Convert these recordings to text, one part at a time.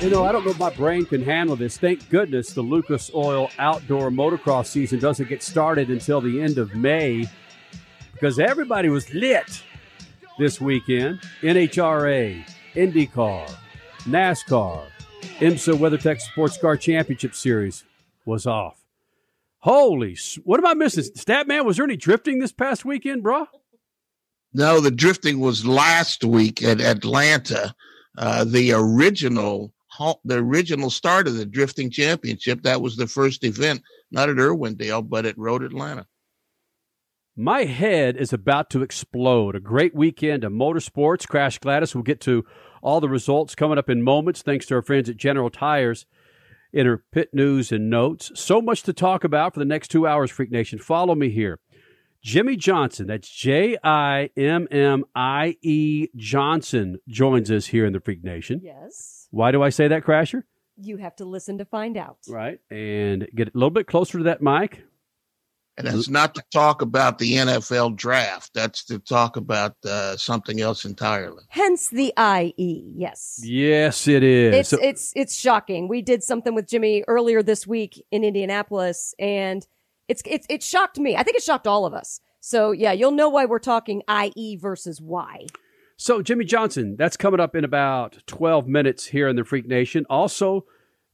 You know, I don't know if my brain can handle this. Thank goodness the Lucas Oil outdoor motocross season doesn't get started until the end of May because everybody was lit this weekend. NHRA, IndyCar, NASCAR, IMSA WeatherTech Sports Car Championship Series was off. Holy, what am I missing? Statman, was there any drifting this past weekend, bro? No, the drifting was last week at Atlanta. Uh, the original, the original start of the drifting championship. That was the first event, not at Irwindale, but at Road Atlanta. My head is about to explode. A great weekend of motorsports. Crash Gladys will get to all the results coming up in moments, thanks to our friends at General Tires in her pit news and notes. So much to talk about for the next two hours, Freak Nation. Follow me here. Jimmie Johnson, that's J I M M I E Johnson, joins us here in the Freak Nation. Yes. Why do I say that, Crasher? You have to listen to find out. Right. And get a little bit closer to that mic. And it's not to talk about the NFL draft. That's to talk about uh, something else entirely. Hence the IE. Yes. Yes, it is. It's So- it's it's shocking. We did something with Jimmy earlier this week in Indianapolis, and it's it's it shocked me. I think it shocked all of us. So yeah, you'll know why we're talking IE versus Y. So, Jimmie Johnson, that's coming up in about 12 minutes here in the Freak Nation. Also,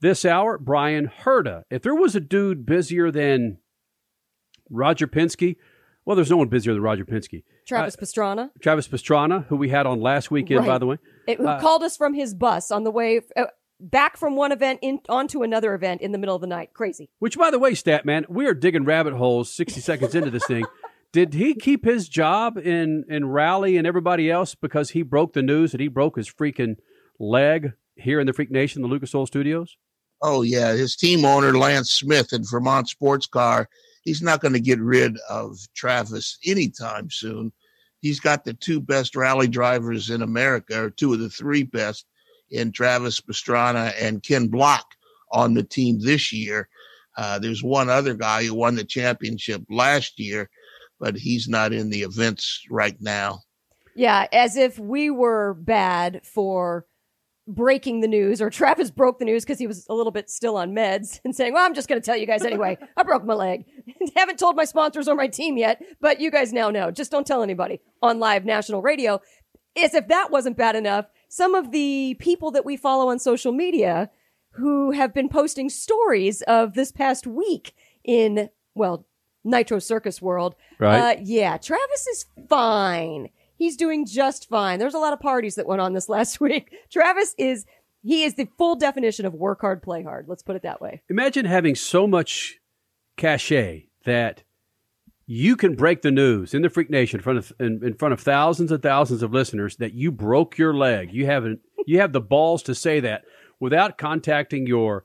this hour, Bryan Herta. If there was a dude busier than Roger Penske, well, there's no one busier than Roger Penske. Travis Pastrana, Travis Pastrana, who we had on last weekend, by the way. it, who Uh, called us from his bus on the way uh, back from one event in onto another event in the middle of the night. Crazy. Which, by the way, Statman, we are digging rabbit holes 60 seconds into this thing. Did he keep his job in, in rally and everybody else because he broke the news that he broke his freaking leg here in the Freak Nation, the Lucas Oil Studios? Oh yeah, his team owner Lance Smith at Vermont Sports Car. He's not going to get rid of Travis anytime soon. He's got the two best rally drivers in America, or two of the three best, in Travis Pastrana and Ken Block on the team this year. Uh, there's one other guy who won the championship last year, but he's not in the events right now. Yeah, as if we were bad for breaking the news, or Travis broke the news because he was a little bit still on meds and saying, Well, I'm just going to tell you guys anyway. I broke my leg. Haven't told my sponsors or my team yet, but you guys now know. Just don't tell anybody on live national radio. As if that wasn't bad enough, some of the people that we follow on social media who have been posting stories of this past week in, well, Nitro Circus World. Right. Uh, yeah, Travis is fine. He's doing just fine. There's a lot of parties that went on this last week. Travis is, he is the full definition of work hard, play hard. Let's put it that way. Imagine having so much cachet that you can break the news in the Freak Nation in front of in, in front of thousands and thousands of listeners that you broke your leg. You haven't you have the balls to say that without contacting your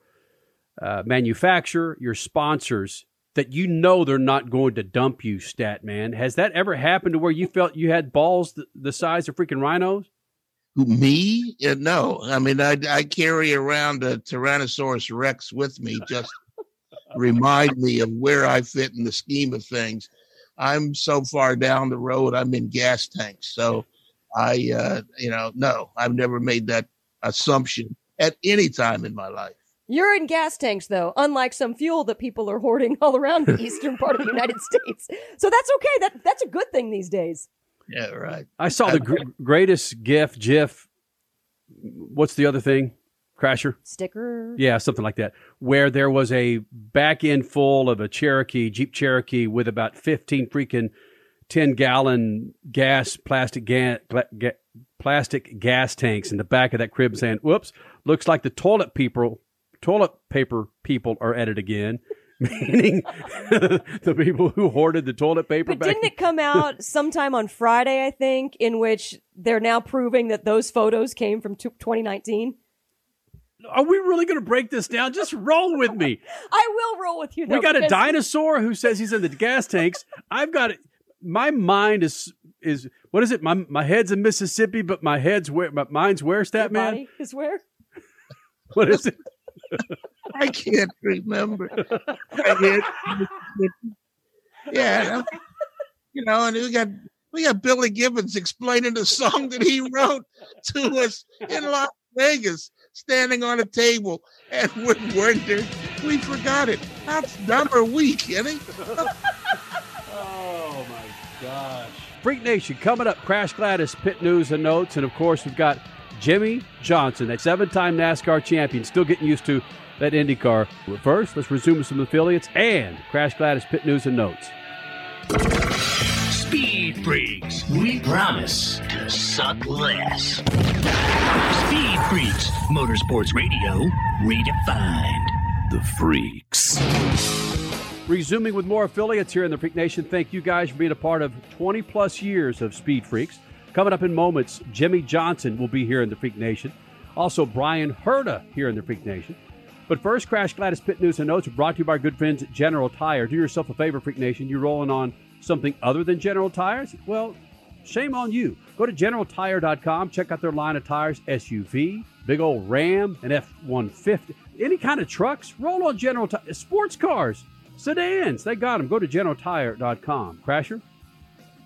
uh, manufacturer, your sponsors, that you know they're not going to dump you, stat man. Has that ever happened to where you felt you had balls the, the size of freaking rhinos? Me? Uh, no. I mean, I, I carry around a Tyrannosaurus Rex with me just remind me of where I fit in the scheme of things. I'm so far down the road, I'm in gas tanks. So I, uh, you know, no, I've never made that assumption at any time in my life. You're in gas tanks, though, unlike some fuel that people are hoarding all around the eastern part of the United States. So that's okay. That that's a good thing these days. Yeah, right. I saw the gr- greatest GIF, GIF. What's the other thing? Crasher. Sticker. Yeah, something like that. Where there was a back end full of a Cherokee, Jeep Cherokee, with about 15 freaking 10 gallon gas, plastic, ga- gla- ga- plastic gas tanks in the back of that crib saying, whoops, looks like the toilet people, toilet paper people are at it again. meaning the people who hoarded the toilet paper. But back didn't it come out sometime on Friday, I think, in which they're now proving that those photos came from 2019? Are we really going to break this down? Just roll with me. I will roll with you. Though, we got a dinosaur who says he's in the gas tanks. I've got it. my mind is is what is it? My my head's in Mississippi, but my head's where my mind's where Your stat man. body is where? What is it? I can't remember. I can't- yeah, you know, and we got we got Billy Gibbons explaining the song that he wrote to us in Las Vegas, standing on a table, and we wondered we forgot it. That's dumb or we, Kenny? Oh my gosh. Freak Nation coming up. Crash Gladys pit news and notes, and of course we've got Jimmie Johnson, that seven-time NASCAR champion, still getting used to that IndyCar. But first, let's resume some affiliates and Crash Gladys pit news and notes. Speed Freaks, we promise to suck less. Speed Freaks, Motorsports Radio, redefined. The Freaks. Resuming with more affiliates here in the Freak Nation. Thank you guys for being a part of 20 plus years of Speed Freaks. Coming up in moments, Jimmie Johnson will be here in the Freak Nation. Also, Bryan Herta here in the Freak Nation. But first, Crash Gladys Pit News and Notes brought to you by our good friends General Tire. Do yourself a favor, Freak Nation. You're rolling on something other than General Tires? Well, shame on you. Go to generaltire.com, check out their line of tires SUV, big old Ram, an F 150, any kind of trucks. Roll on General Tire. Sports cars, sedans, they got them. Go to generaltire.com. Crasher?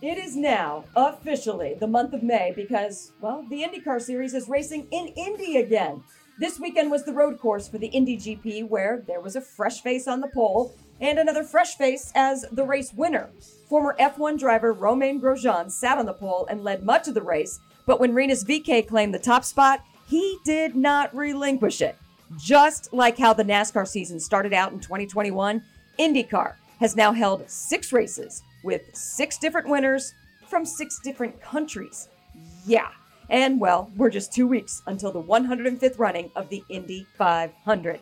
It is now officially the month of May because, well, the IndyCar Series is racing in Indy again. This weekend was the road course for the Indy GP, where there was a fresh face on the pole and another fresh face as the race winner. Former F1 driver Romain Grosjean sat on the pole and led much of the race, but when Rinus VeeKay claimed the top spot, he did not relinquish it. Just like how the NASCAR season started out in 2021, IndyCar has now held six races with six different winners from six different countries. Yeah. And well, we're just two weeks until the 105th running of the Indy 500.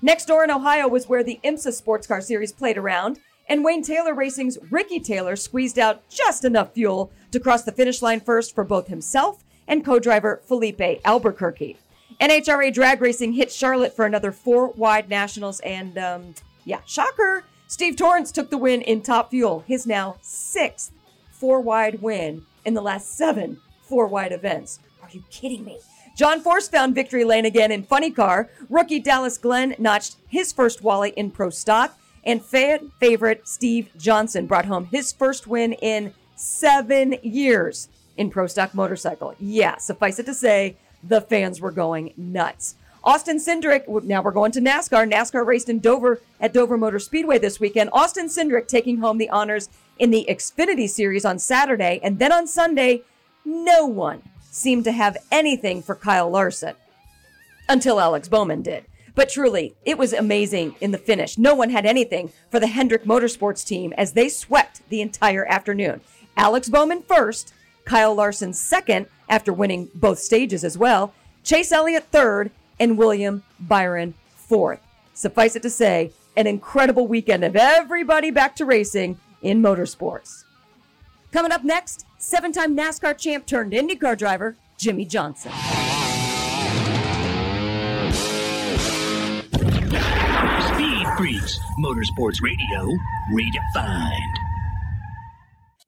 Next door in Ohio was where the IMSA Sports Car Series played around, and Wayne Taylor Racing's Ricky Taylor squeezed out just enough fuel to cross the finish line first for both himself and co driver Filipe Albuquerque. NHRA Drag Racing hit Charlotte for another four wide nationals, and um, yeah, shocker, Steve Torrence took the win in Top Fuel, his now sixth four wide win in the last seven four wide events. Are you kidding me? John Force found victory lane again in Funny Car. Rookie Dallas Glenn notched his first Wally in Pro Stock, and fan favorite Steve Johnson brought home his first win in seven years in Pro Stock Motorcycle. Yeah, suffice it to say, the fans were going nuts. Austin Cindric, now we're going to NASCAR. NASCAR raced in Dover at Dover Motor Speedway this weekend. Austin Cindric taking home the honors in the Xfinity Series on Saturday, and then on Sunday, no one seemed to have anything for Kyle Larson until Alex Bowman did. But truly, it was amazing in the finish. No one had anything for the Hendrick Motorsports team as they swept the entire afternoon. Alex Bowman first, Kyle Larson second after winning both stages as well, Chase Elliott third, and William Byron fourth. Suffice it to say, an incredible weekend of everybody back to racing in motorsports. Coming up next, seven time NASCAR champ turned IndyCar driver, Jimmie Johnson. Speed Freaks, Motorsports Radio, redefined.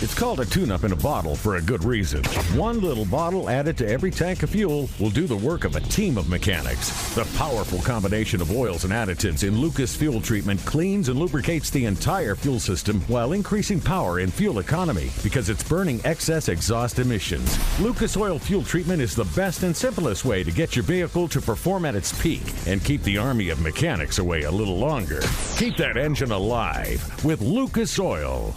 It's called a tune up in a bottle for a good reason. One little bottle added to every tank of fuel will do the work of a team of mechanics. The powerful combination of oils and additives in Lucas Fuel Treatment cleans and lubricates the entire fuel system while increasing power and fuel economy because it's burning excess exhaust emissions. Lucas Oil Fuel Treatment is the best and simplest way to get your vehicle to perform at its peak and keep the army of mechanics away a little longer. Keep that engine alive with Lucas Oil.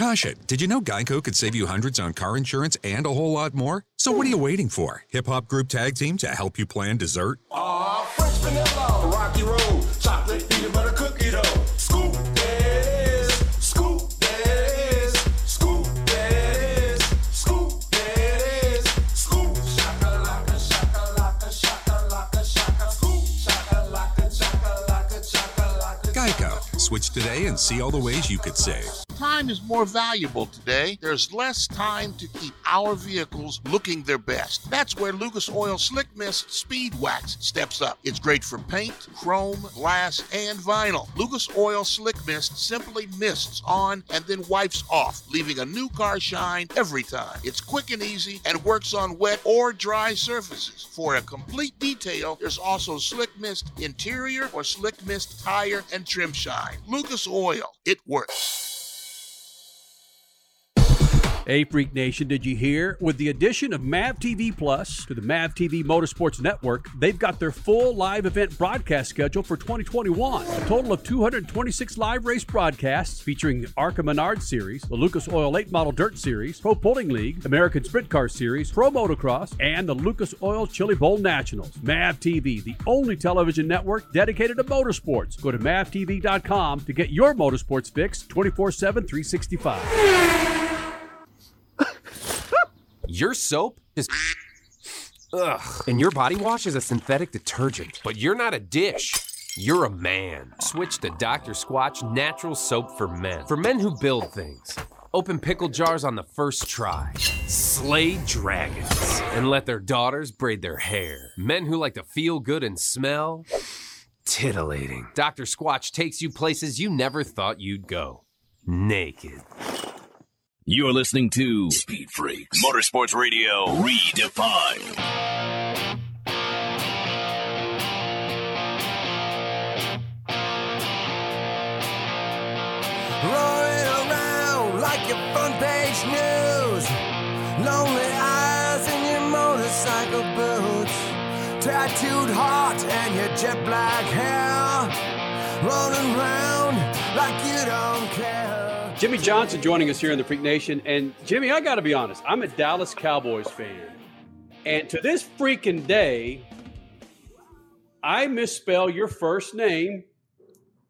Tasha, did you know Geico could save you hundreds on car insurance and a whole lot more? So what are you waiting for? Hip Hop Group Tag Team to help you plan dessert? Aw, fresh vanilla, rocky road, chocolate peanut butter cookie dough. Scoop this, scoop this, scoop this, scoop this, scoop. Shakalaka, shakalaka, shakalaka, shaka, scoop. Shakalaka, shakalaka, shakalaka. Geico. Switch today and see all the ways you could save. Time is more valuable today. There's less time to keep our vehicles looking their best. That's where Lucas Oil Slick Mist Speed Wax steps up. It's great for paint, chrome, glass, and vinyl. Lucas Oil Slick Mist simply mists on and then wipes off, leaving a new car shine every time. It's quick and easy and works on wet or dry surfaces. For a complete detail, there's also Slick Mist Interior or Slick Mist Tire and Trim Shine. Lucas Oil, it works. Hey, Freak Nation, did you hear? With the addition of MAV TV Plus to the MAV TV Motorsports Network, they've got their full live event broadcast schedule for 2021. A total of 226 live race broadcasts featuring the ARCA Menard Series, the Lucas Oil Late Model Dirt Series, Pro Pulling League, American Sprint Car Series, Pro Motocross, and the Lucas Oil Chili Bowl Nationals. MAV TV, the only television network dedicated to motorsports. Go to mavtv.com to get your motorsports fix 24 7, 365. Your soap is. Ugh. And your body wash is a synthetic detergent. But you're not a dish. You're a man. Switch to Dr. Squatch Natural Soap for Men. For men who build things. Open pickle jars on the first try. Slay dragons. And let their daughters braid their hair. Men who like to feel good and smell. Titillating. Dr. Squatch takes you places you never thought you'd go. Naked. You're listening to Speed Freaks Motorsports Radio Redefined. Rolling around like your front page news. Lonely eyes in your motorcycle boots. Tattooed heart and your jet black hair. Rolling around like you don't care. Jimmie Johnson joining us here in the Freak Nation. And Jimmy, I got to be honest, I'm a Dallas Cowboys fan. And to this freaking day, I misspell your first name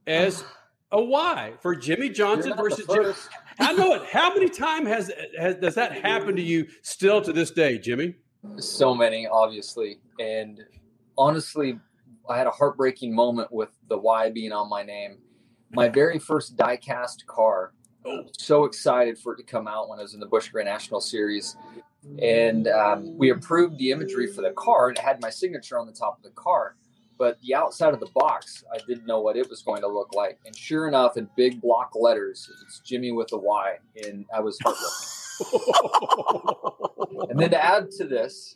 as a Y for Jimmy Johnson versus Jimmy. I know it. How many times has, has does that happen to you still to this day, Jimmy? So many, obviously. And honestly, I had a heartbreaking moment with the Y being on my name. My very first diecast car. So excited for it to come out when I was in the Busch Grand National Series. And um, we approved the imagery for the car, and it had my signature on the top of the car. But the outside of the box, I didn't know what it was going to look like. And sure enough, in big block letters, it's Jimmy with a Y. And I was heartbroken. and then to add to this,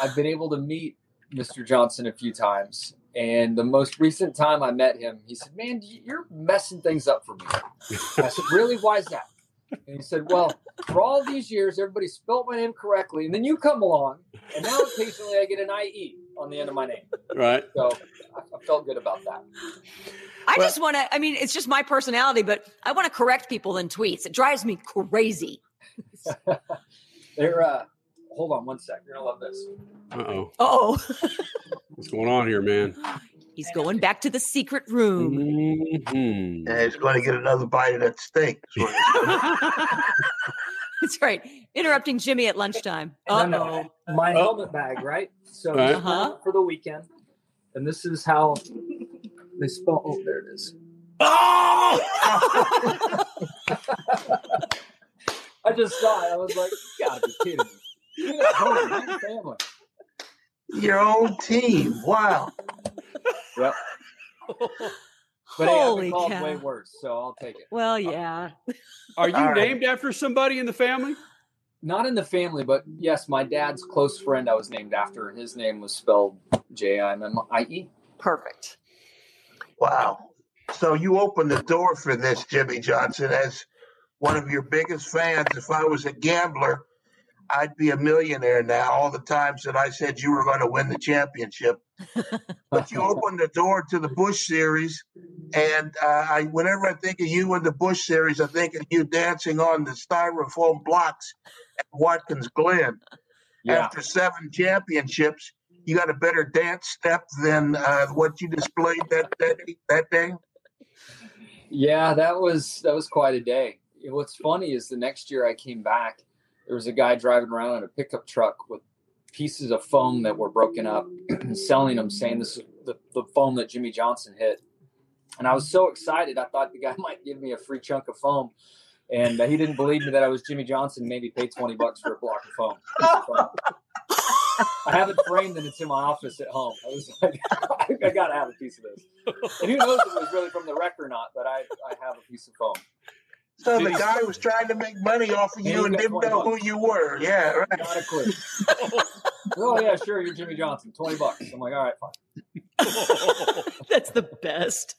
I've been able to meet Mr. Johnson a few times. And the most recent time I met him, he said, Man, you're messing things up for me. I said, Really? Why is that? And he said, Well, for all these years, everybody spelled my name correctly. And then you come along, and now occasionally I get an IE on the end of my name. Right. So I, I felt good about that. I just want to, I mean, it's just my personality, but I want to correct people in tweets. It drives me crazy. They're, uh, hold on one sec. You're going to love this. Uh oh. Oh, What's going on here, man? he's going back to the secret room. Mhm. And he's going to get another bite of that steak. That's right. Interrupting Jimmy at lunchtime. No, Uh no, oh. my helmet bag, right? So Right. Uh-huh. for the weekend, and this is how they spell. Oh, there it is. Oh! I just saw it. I was like, God, "You gotta be kidding me!" At home, you're family. Your own team. Wow. Yep. But hey, I've Holy been cow. way worse, so I'll take it. Well, uh, yeah. Are you All right. named after somebody in the family? Not in the family, but yes, my dad's close friend I was named after. His name was spelled J I M M I E. Perfect. Wow. So you opened the door for this, Jimmie Johnson, as one of your biggest fans. If I was a gambler, I'd be a millionaire now. All the times that I said you were going to win the championship, but you opened the door to the Busch series, and uh, I, whenever I think of you in the Busch series, I think of you dancing on the styrofoam blocks at Watkins Glen. Yeah. After seven championships, you got a better dance step than uh, what you displayed that that, that day. Yeah, that was that was quite a day. What's funny is the next year I came back, there was a guy driving around in a pickup truck with pieces of foam that were broken up, and selling them, saying this is the, the foam that Jimmie Johnson hit. And I was so excited, I thought the guy might give me a free chunk of foam. And uh, he didn't believe me that I was Jimmie Johnson. Maybe pay twenty bucks for a block of foam. Piece of foam. I have it framed and it's in my office at home. I was like, I gotta have a piece of this. And who knows if it was really from the wreck or not, but I, I have a piece of foam. So the guy was trying to make money off of you he and didn't 20 know who you were. Yeah, right. Not a clue. oh yeah, sure, you're Jimmie Johnson. Twenty bucks. I'm like, all right, fine. That's the best.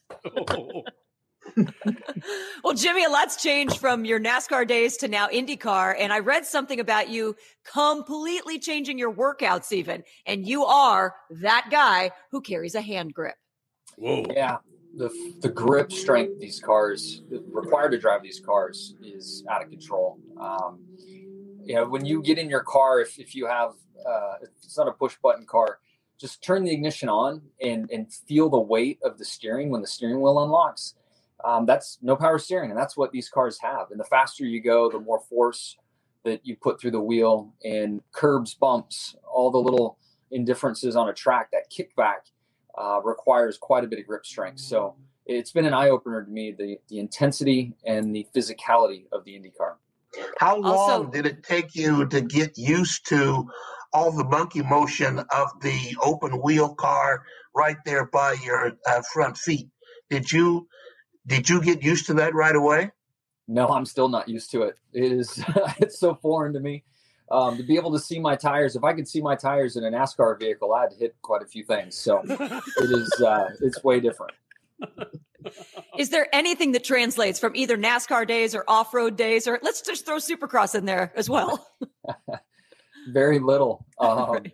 well, Jimmy, a lot's changed from your NASCAR days to now IndyCar. And I read something about you completely changing your workouts, even. And you are that guy who carries a hand grip. Whoa. Yeah. The, the grip strength these cars required to drive these cars is out of control. Um, you know, when you get in your car, if, if you have, uh, it's not a push button car, just turn the ignition on and, and feel the weight of the steering when the steering wheel unlocks. Um, that's no power steering, and that's what these cars have. And the faster you go, the more force that you put through the wheel, and curbs, bumps, all the little indifferences on a track. That kickback uh, requires quite a bit of grip strength. So it's been an eye opener to me the the intensity and the physicality of the IndyCar. How long Also- did it take you to get used to all the monkey motion of the open wheel car right there by your uh, front feet? Did you did you get used to that right away? No, I'm still not used to it. It is it's so foreign to me. Um, to be able to see my tires, if I could see my tires in a NASCAR vehicle, I'd hit quite a few things. So it is uh, it's way different. Is there anything that translates from either NASCAR days or off road days, or let's just throw Supercross in there as well? Very little. Um,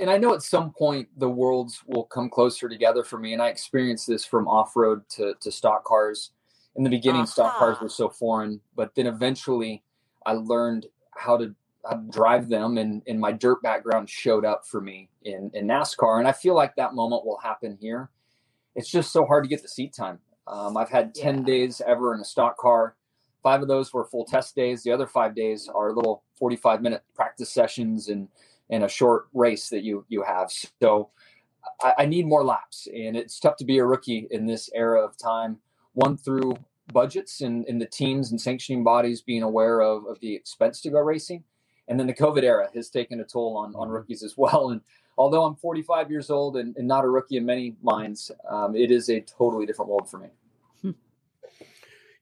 And I know at some point the worlds will come closer together for me. And I experienced this from off road to, to stock cars. In the beginning, stock cars were so foreign, but then eventually I learned how to, how to drive them, and, and my dirt background showed up for me in, in NASCAR. And I feel like that moment will happen here. It's just so hard to get the seat time. Um, I've had 10 days ever in a stock car. Five of those were full test days. The other five days are little 45 minute practice sessions and, and a short race that you, you have. So I, I need more laps and it's tough to be a rookie in this era of time. One through budgets and, and the teams and sanctioning bodies being aware of, of the expense to go racing. And then the COVID era has taken a toll on, on rookies as well. And although I'm 45 years old and, and not a rookie in many minds, um, it is a totally different world for me.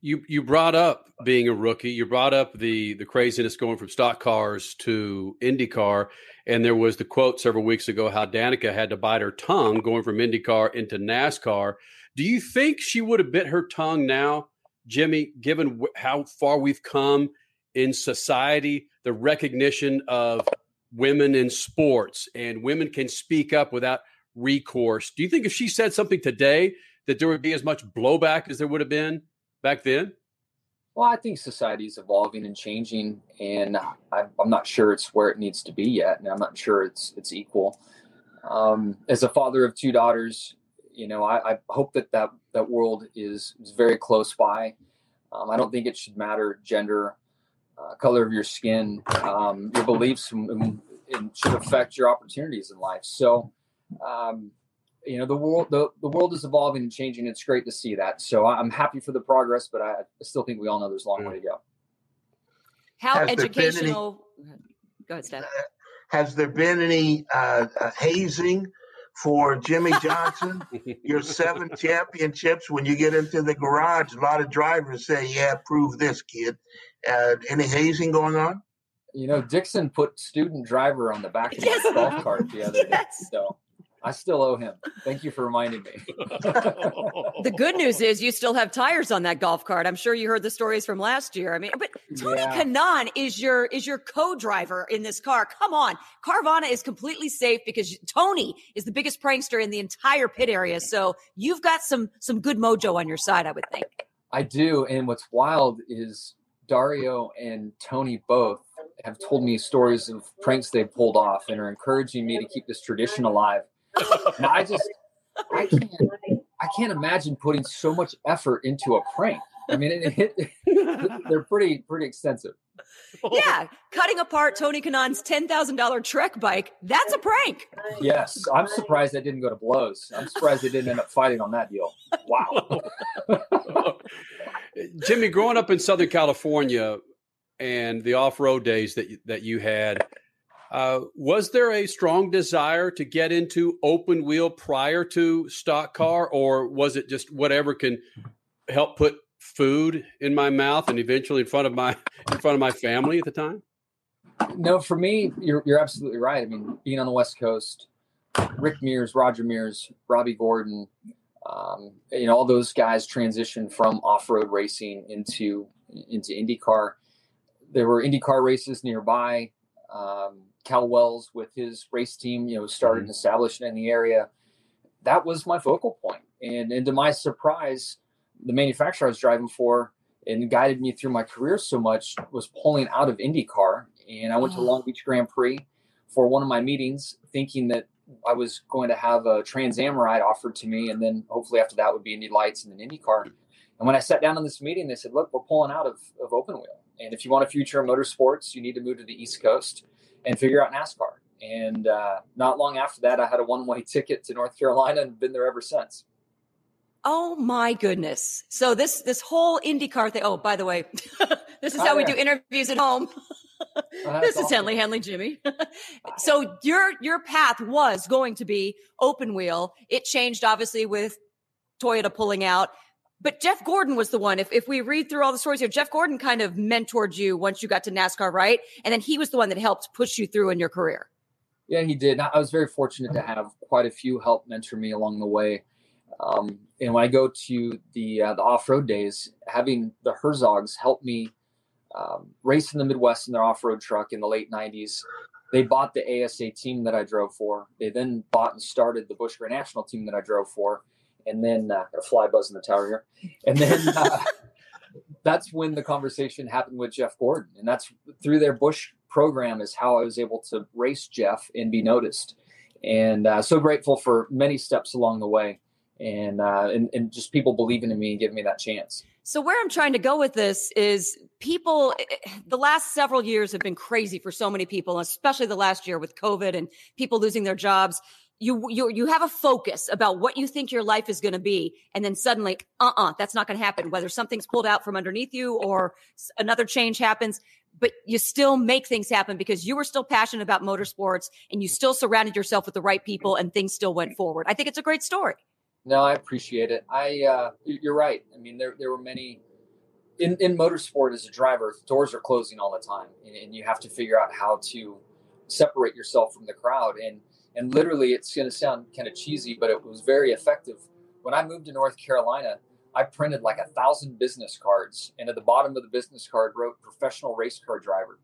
You you brought up being a rookie. You brought up the the craziness going from stock cars to IndyCar, and there was the quote several weeks ago how Danica had to bite her tongue going from IndyCar into NASCAR. Do you think she would have bit her tongue now, Jimmy? Given how far we've come in society, the recognition of women in sports and women can speak up without recourse. Do you think if she said something today that there would be as much blowback as there would have been back then? Well, I think society is evolving and changing, and I, I'm not sure it's where it needs to be yet, and I'm not sure it's it's equal. Um, as a father of two daughters, you know, I, I hope that, that that world is, is very close by. Um, I don't think it should matter gender, uh, color of your skin, um, your beliefs, and, and should affect your opportunities in life. So, um, you know, the world the, the world is evolving and changing. It's great to see that. So I'm happy for the progress, but I, I still think we all know there's a long way to go. How Has there been any- educational? Go ahead, Steph. Has there been any uh, uh, hazing for Jimmie Johnson, your seven championships. When you get into the garage, a lot of drivers say, "Yeah, prove this, kid." Uh, any hazing going on? You know, Dixon put student driver on the back of his golf cart the other day. So I still owe him. Thank you for reminding me. The good news is you still have tires on that golf cart. I'm sure you heard the stories from last year. I mean, but Tony Yeah. Kanaan is your is your co-driver in this car. Come on. Carvana is completely safe because Tony is the biggest prankster in the entire pit area. So you've got some some good mojo on your side, I would think. I do. And what's wild is Dario and Tony both have told me stories of pranks they've pulled off and are encouraging me to keep this tradition alive. And I just, I can't, I can't imagine putting so much effort into a prank. I mean, it, it, they're pretty, pretty extensive. Yeah, cutting apart Tony Kanaan's ten thousand dollar Trek bike. That's a prank. Yes, I'm surprised I didn't go to blows. I'm surprised they didn't end up fighting on that deal. Wow. Jimmy, growing up in Southern California and the off-road days that that you had, uh, was there a strong desire to get into open wheel prior to stock car, or was it just whatever can help put food in my mouth and eventually in front of my in front of my family at the time? No, for me, you're you're absolutely right. I mean, being on the West Coast, Rick Mears, Roger Mears, Robby Gordon, um, you know, all those guys transitioned from off-road racing into into IndyCar. There were IndyCar races nearby. Um, Cal Wells with his race team, you know, started mm-hmm. and established in the area. That was my focal point, and and to my surprise, the manufacturer I was driving for and guided me through my career so much was pulling out of IndyCar. And I went to Oh. Long Beach Grand Prix for one of my meetings, thinking that I was going to have a Trans Am ride offered to me, and then hopefully after that would be Indy Lights and then IndyCar. And when I sat down in this meeting, they said, "Look, we're pulling out of, of open wheel, and if you want a future in motorsports, you need to move to the East Coast and figure out NASCAR." And uh, not long after that, I had a one-way ticket to North Carolina and been there ever since. Oh my goodness. So this this whole IndyCar thing. Oh, by the way, this is how we do interviews at home. that's this is. Henley Henley Jimmy. so your your path was going to be open wheel. It changed obviously with Toyota pulling out. But Jeff Gordon was the one. If if we read through all the stories here, Jeff Gordon kind of mentored you once you got to NASCAR, right? And then he was the one that helped push you through in your career. Yeah, he did. I was very fortunate to have quite a few help mentor me along the way. Um, and when I go to the uh, the off road days, having the Herzogs help me um, race in the Midwest in their off road truck in the late '90s. They bought the ASA team that I drove for. They then bought and started the Busch Grand National team that I drove for, and then uh, a fly buzz in the tower here. And then uh, that's when the conversation happened with Jeff Gordon, and that's through their Busch program is how I was able to race Jeff and be noticed. And uh, so grateful for many steps along the way, and, uh, and and just people believing in me and giving me that chance. So where I'm trying to go with this is people eh, the last several years have been crazy for so many people, especially the last year with COVID and people losing their jobs. You you you have a focus about what you think your life is going to be and then suddenly uh-uh that's not going to happen whether something's pulled out from underneath you or another change happens but you still make things happen because you were still passionate about motorsports and you still surrounded yourself with the right people and things still went forward. I think it's a great story. No, I appreciate it. I uh, you're right. I mean, there there were many in in motorsport as a driver. Doors are closing all the time, and, and you have to figure out how to separate yourself from the crowd. And and literally, it's going to sound kind of cheesy, but it was very effective. When I moved to North Carolina, I printed like a thousand business cards, and at the bottom of the business card wrote "professional race car driver."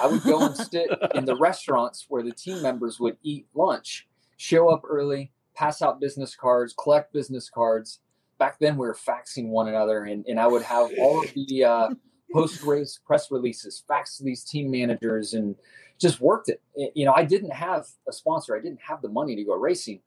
I would go and sit in the restaurants where the team members would eat lunch, show up early, pass out business cards, collect business cards. Back then, we were faxing one another, and, and I would have all of the uh, post race press releases faxed to these team managers and just worked it. You know, I didn't have a sponsor, I didn't have the money to go racing,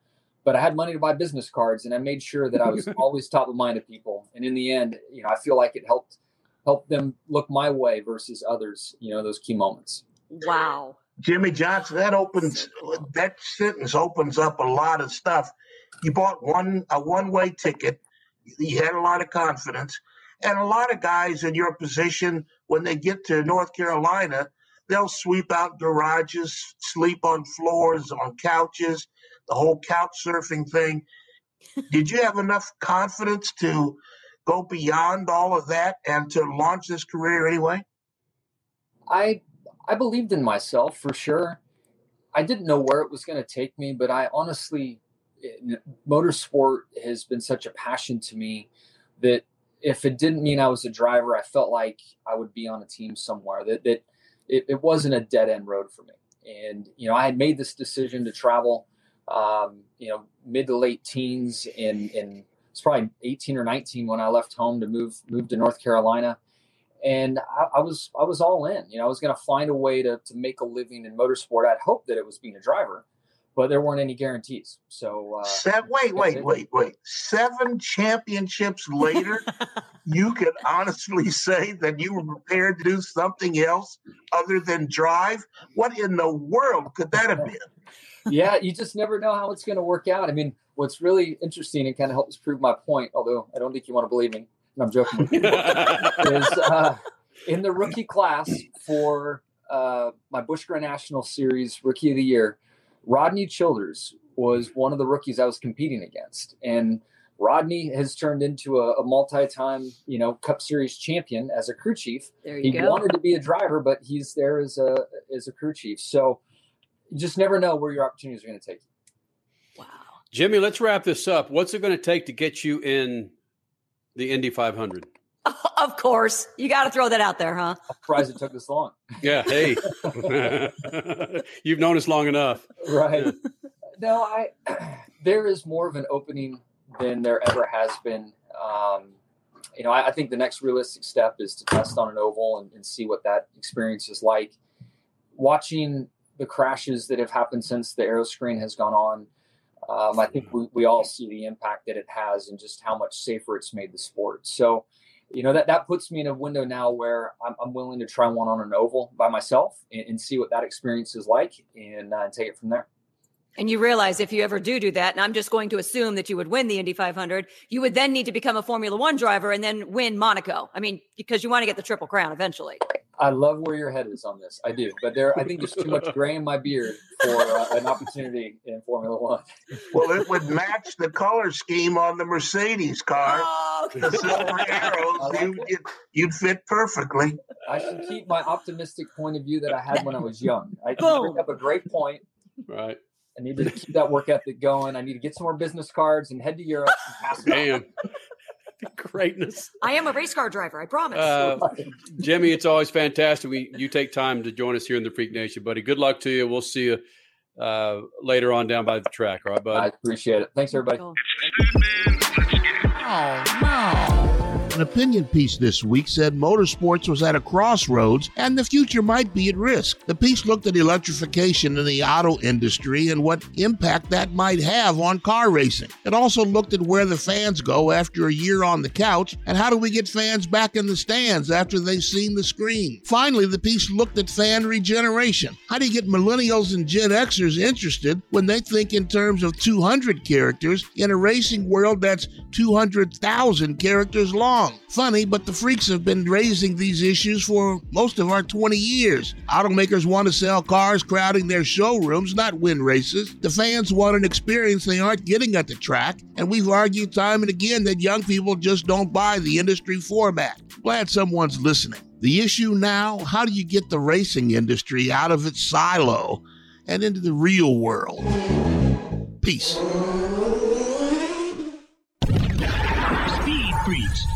but I had money to buy business cards, and I made sure that I was always top of mind of people. And in the end, you know, I feel like it helped help them look my way versus others. You know, those key moments. Wow. Jimmie Johnson, that opens that sentence opens up a lot of stuff. You bought one a one way ticket. You had a lot of confidence, and a lot of guys in your position when they get to North Carolina, they'll sweep out garages, sleep on floors, on couches, the whole couch surfing thing. Did you have enough confidence to go beyond all of that and to launch this career anyway? I I believed in myself for sure. I didn't know where it was going to take me, but I honestly, motorsport has been such a passion to me that if it didn't mean I was a driver, I felt like I would be on a team somewhere. That that it, it wasn't a dead end road for me. And you know, I had made this decision to travel, um, you know, mid to late teens, in in it's probably 18 or 19 when I left home to move move to North Carolina and I, I, was I was all in. You know, I was going to find a way to to make a living in motorsport. I'd hoped that it was being a driver, but there weren't any guarantees. So, uh, Seven, wait, wait, wait, wait. Seven championships later, you could honestly say that you were prepared to do something else other than drive. What in the world could that have been? yeah, you just never know how it's going to work out. I mean, what's really interesting and kind of helps prove my point, although I don't think you want to believe me and I'm joking. is uh, in the rookie class for uh, my Busch Grand National Series Rookie of the Year. Rodney Childers was one of the rookies I was competing against, and Rodney has turned into a, a multi-time, you know, Cup Series champion as a crew chief. he go. wanted to be a driver, but he's there as a as a crew chief. So you just never know where your opportunities are going to take you. Wow, Jimmy, let's wrap this up. What's it going to take to get you in the Indy 500? Of course. You got to throw that out there, huh? I'm surprised it took this long. Yeah. Hey, you've known us long enough. Right. no, I there is more of an opening than there ever has been. Um, you know, I, I, think the next realistic step is to test on an oval and, and see what that experience is like. Watching the crashes that have happened since the aero screen has gone on, um, I think we, we all see the impact that it has and just how much safer it's made the sport. So, you know, that, that puts me in a window now where I'm, I'm willing to try one on an oval by myself and, and see what that experience is like and, uh, take it from there. And you realize if you ever do do that, and I'm just going to assume that you would win the Indy 500, you would then need to become a Formula One driver and then win Monaco. I mean, because you want to get the triple crown eventually. I love where your head is on this. I do, but there, I think there's too much gray in my beard for uh, an opportunity in Formula One. Well, it would match the color scheme on the Mercedes car. Oh, the silver arrows, like you, you'd, you'd fit perfectly. I should keep my optimistic point of view that I had when I was young. I Boom. bring up a great point. Right. I need to keep that work ethic going. I need to get some more business cards and head to Europe and pass. Damn. Greatness. I am a race car driver, I promise. Uh, Jimmy, it's always fantastic. We you take time to join us here in the Freak Nation, buddy. Good luck to you. We'll see you uh, later on down by the track. All right, bud. I appreciate it. Thanks, everybody. An opinion piece this week said motorsports was at a crossroads and the future might be at risk. The piece looked at electrification in the auto industry and what impact that might have on car racing. It also looked at where the fans go after a year on the couch and how do we get fans back in the stands after they've seen the screen. Finally, the piece looked at fan regeneration. How do you get millennials and Gen Xers interested when they think in terms of 200 characters in a racing world that's 200,000 characters long? Funny, but the freaks have been raising these issues for most of our 20 years. Automakers want to sell cars crowding their showrooms, not win races. The fans want an experience they aren't getting at the track, and we've argued time and again that young people just don't buy the industry format. Glad someone's listening. The issue now how do you get the racing industry out of its silo and into the real world? Peace.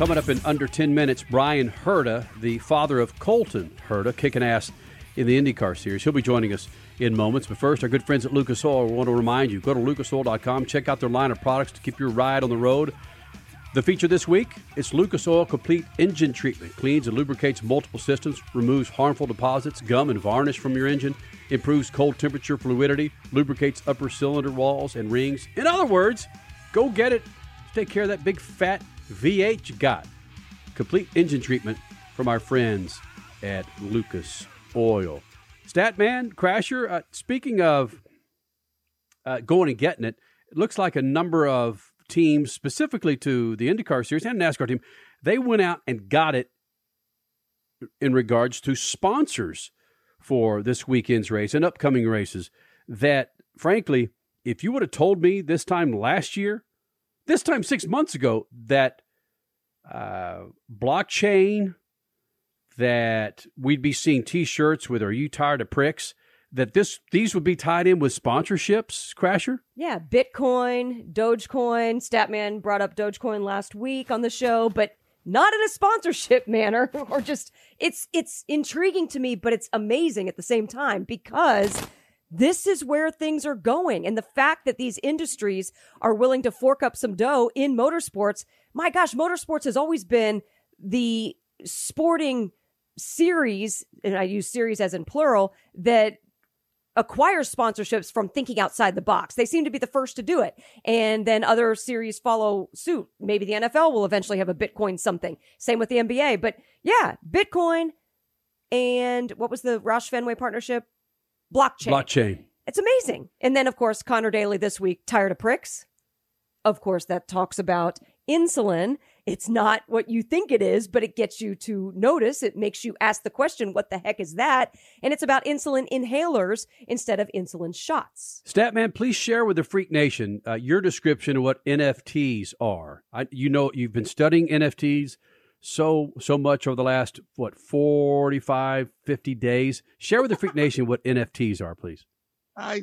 Coming up in under 10 minutes, Bryan Herta, the father of Colton Herta, kicking ass in the IndyCar Series. He'll be joining us in moments. But first, our good friends at Lucas Oil want to remind you go to lucasoil.com, check out their line of products to keep your ride on the road The feature this week it's Lucas Oil Complete Engine Treatment. Cleans and lubricates multiple systems, removes harmful deposits, gum, and varnish from your engine, improves cold temperature fluidity, lubricates upper cylinder walls and rings. In other words, go get it. Take care of that big fat V8 got. Complete engine treatment from our friends at Lucas Oil. Statman, Crasher, uh, speaking of uh, going and getting it, it looks like a number of teams, specifically to the IndyCar Series and NASCAR team, they went out and got it in regards to sponsors for this weekend's race and upcoming races. That, frankly, if you would have told me this time last year, this time six months ago, that uh, blockchain, that we'd be seeing T-shirts with "Are you tired of pricks?" that this these would be tied in with sponsorships, Crasher? Yeah, Bitcoin, Dogecoin. Statman brought up Dogecoin last week on the show, but not in a sponsorship manner or just it's it's intriguing to me, but it's amazing at the same time because this is where things are going. And the fact that these industries are willing to fork up some dough in motorsports, my gosh, motorsports has always been the sporting series, and I use series as in plural, that acquires sponsorships from thinking outside the box. They seem to be the first to do it. And then other series follow suit. Maybe the NFL will eventually have a Bitcoin something. Same with the NBA. But yeah, Bitcoin and what was the Roush Fenway partnership? Blockchain. Blockchain. It's amazing. And then, of course, Connor Daly this week, tired of pricks. Of course, that talks about insulin it's not what you think it is, but it gets you to notice. It makes you ask the question, what the heck is that? And it's about insulin inhalers instead of insulin shots. Statman, please share with the Freak Nation uh, your description of what NFTs are. I, you know, you've been studying NFTs so so much over the last what 45 50 days? Share with the freak nation what nfts are please. I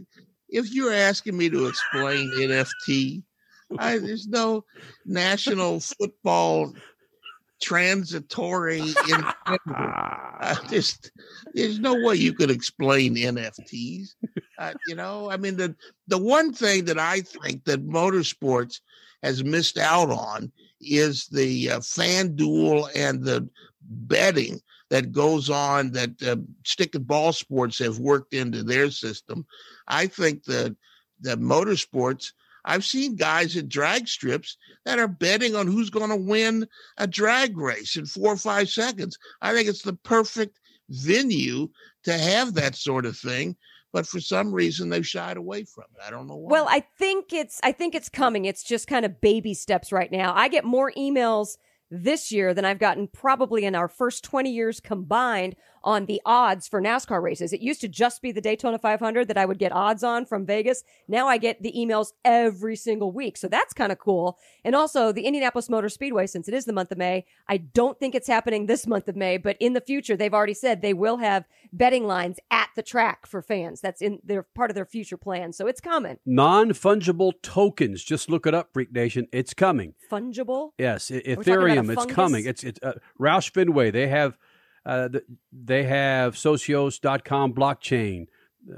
if you're asking me to explain nft I, there's no national football transitory in just there's no way you could explain nfts uh, you know i mean the the one thing that i think that motorsports has missed out on is the uh, FanDuel and the betting that goes on that uh, stick and ball sports have worked into their system i think that the motorsports I've seen guys at drag strips that are betting on who's going to win a drag race in four or five seconds. I think it's the perfect venue to have that sort of thing but for some reason they've shied away from it. I don't know why. Well, I think it's I think it's coming. It's just kind of baby steps right now. I get more emails this year than I've gotten probably in our first 20 years combined on the odds for NASCAR races. It used to just be the Daytona 500 that I would get odds on from Vegas. Now I get the emails every single week. So that's kind of cool. And also the Indianapolis Motor Speedway, since it is the month of May, I don't think it's happening this month of May, but in the future, they've already said they will have betting lines at the track for fans. That's in their part of their future plan. So it's coming. Non fungible tokens. Just look it up, Freak Nation. It's coming. Fungible? Yes. Ethereum. It's coming. It's, it's uh, Roush Fenway. They have uh, they have socios.com blockchain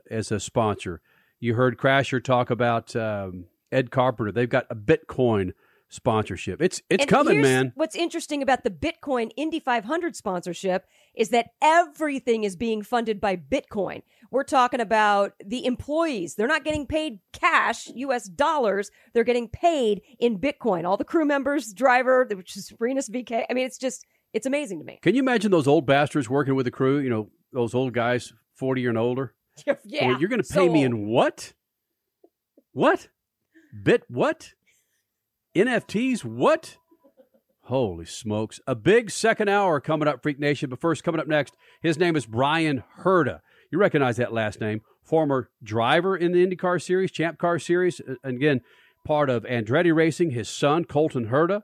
as a sponsor. You heard Crasher talk about um, Ed Carpenter. They've got a Bitcoin sponsorship. It's it's and coming, man. What's interesting about the Bitcoin Indy 500 sponsorship is that everything is being funded by Bitcoin. We're talking about the employees. They're not getting paid cash, US dollars. They're getting paid in Bitcoin. All the crew members, driver, which is Rinus VeeKay. I mean, it's just it's amazing to me. Can you imagine those old bastards working with the crew? You know, those old guys, 40 and older? yeah. Well, you're going to pay so me in what? What? Bit what? NFTs? What? Holy smokes. A big second hour coming up, Freak Nation. But first, coming up next, his name is Bryan Herta. You recognize that last name. Former driver in the IndyCar Series, Champ Car Series. And again, part of Andretti Racing. His son, Colton Herta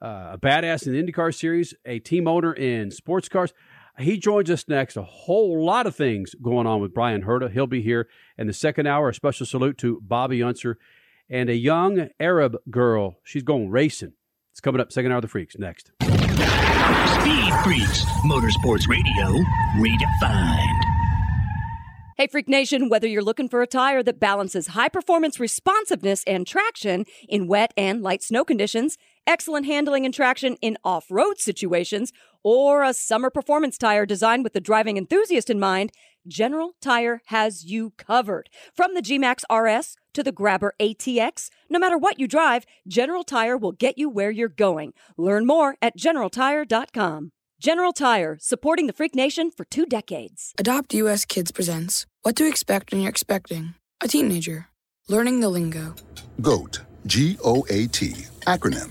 uh, a badass in the IndyCar series, a team owner in sports cars. He joins us next. A whole lot of things going on with Bryan Herta. He'll be here in the second hour. A special salute to Bobby Unser and a young Arab girl. She's going racing. It's coming up. Second hour of the Freaks next. Speed Freaks, Motorsports Radio, redefined. Hey, Freak Nation, whether you're looking for a tire that balances high performance responsiveness and traction in wet and light snow conditions, excellent handling and traction in off road situations, or a summer performance tire designed with the driving enthusiast in mind, General Tire has you covered. From the G-Max RS to the Grabber ATX, no matter what you drive, General Tire will get you where you're going. Learn more at generaltire.com. General Tire, supporting the Freak Nation for two decades. Adopt US Kids presents What to Expect When You're Expecting a Teenager. Learning the Lingo. GOAT, G O A T, acronym,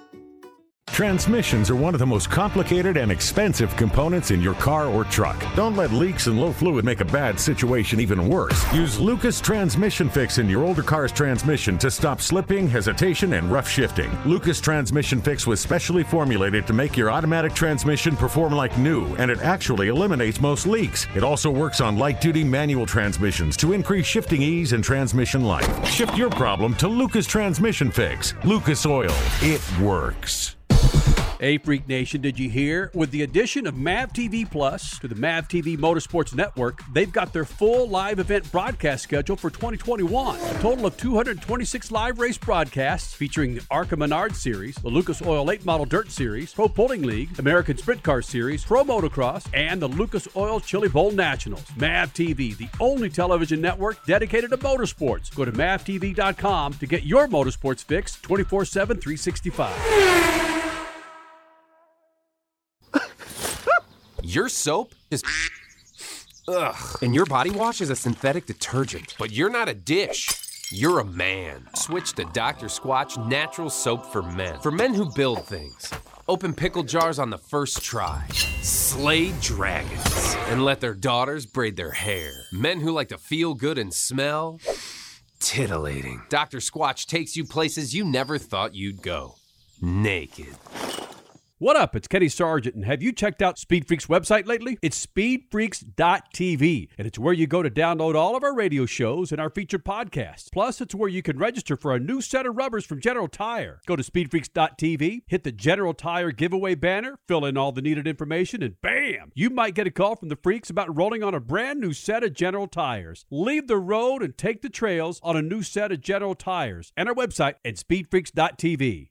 Transmissions are one of the most complicated and expensive components in your car or truck. Don't let leaks and low fluid make a bad situation even worse. Use Lucas Transmission Fix in your older car's transmission to stop slipping, hesitation, and rough shifting. Lucas Transmission Fix was specially formulated to make your automatic transmission perform like new, and it actually eliminates most leaks. It also works on light duty manual transmissions to increase shifting ease and transmission life. Shift your problem to Lucas Transmission Fix. Lucas Oil. It works. A Freak Nation, did you hear? With the addition of MAV TV Plus to the MAV TV Motorsports Network, they've got their full live event broadcast schedule for 2021. A total of 226 live race broadcasts featuring the ARCA Menard Series, the Lucas Oil Late Model Dirt Series, Pro Pulling League, American Sprint Car Series, Pro Motocross, and the Lucas Oil Chili Bowl Nationals. MAV TV, the only television network dedicated to motorsports. Go to mavtv.com to get your motorsports fix 24 7, 365. Your soap is. Ugh. And your body wash is a synthetic detergent. But you're not a dish. You're a man. Switch to Dr. Squatch Natural Soap for Men. For men who build things. Open pickle jars on the first try. Slay dragons. And let their daughters braid their hair. Men who like to feel good and smell. Titillating. Dr. Squatch takes you places you never thought you'd go. Naked. What up? It's Kenny Sargent, and have you checked out Speed Freaks website lately? It's speedfreaks.tv, and it's where you go to download all of our radio shows and our featured podcasts. Plus, it's where you can register for a new set of rubbers from General Tire. Go to speedfreaks.tv, hit the General Tire giveaway banner, fill in all the needed information, and bam! You might get a call from the freaks about rolling on a brand new set of General Tires. Leave the road and take the trails on a new set of General Tires and our website at speedfreaks.tv.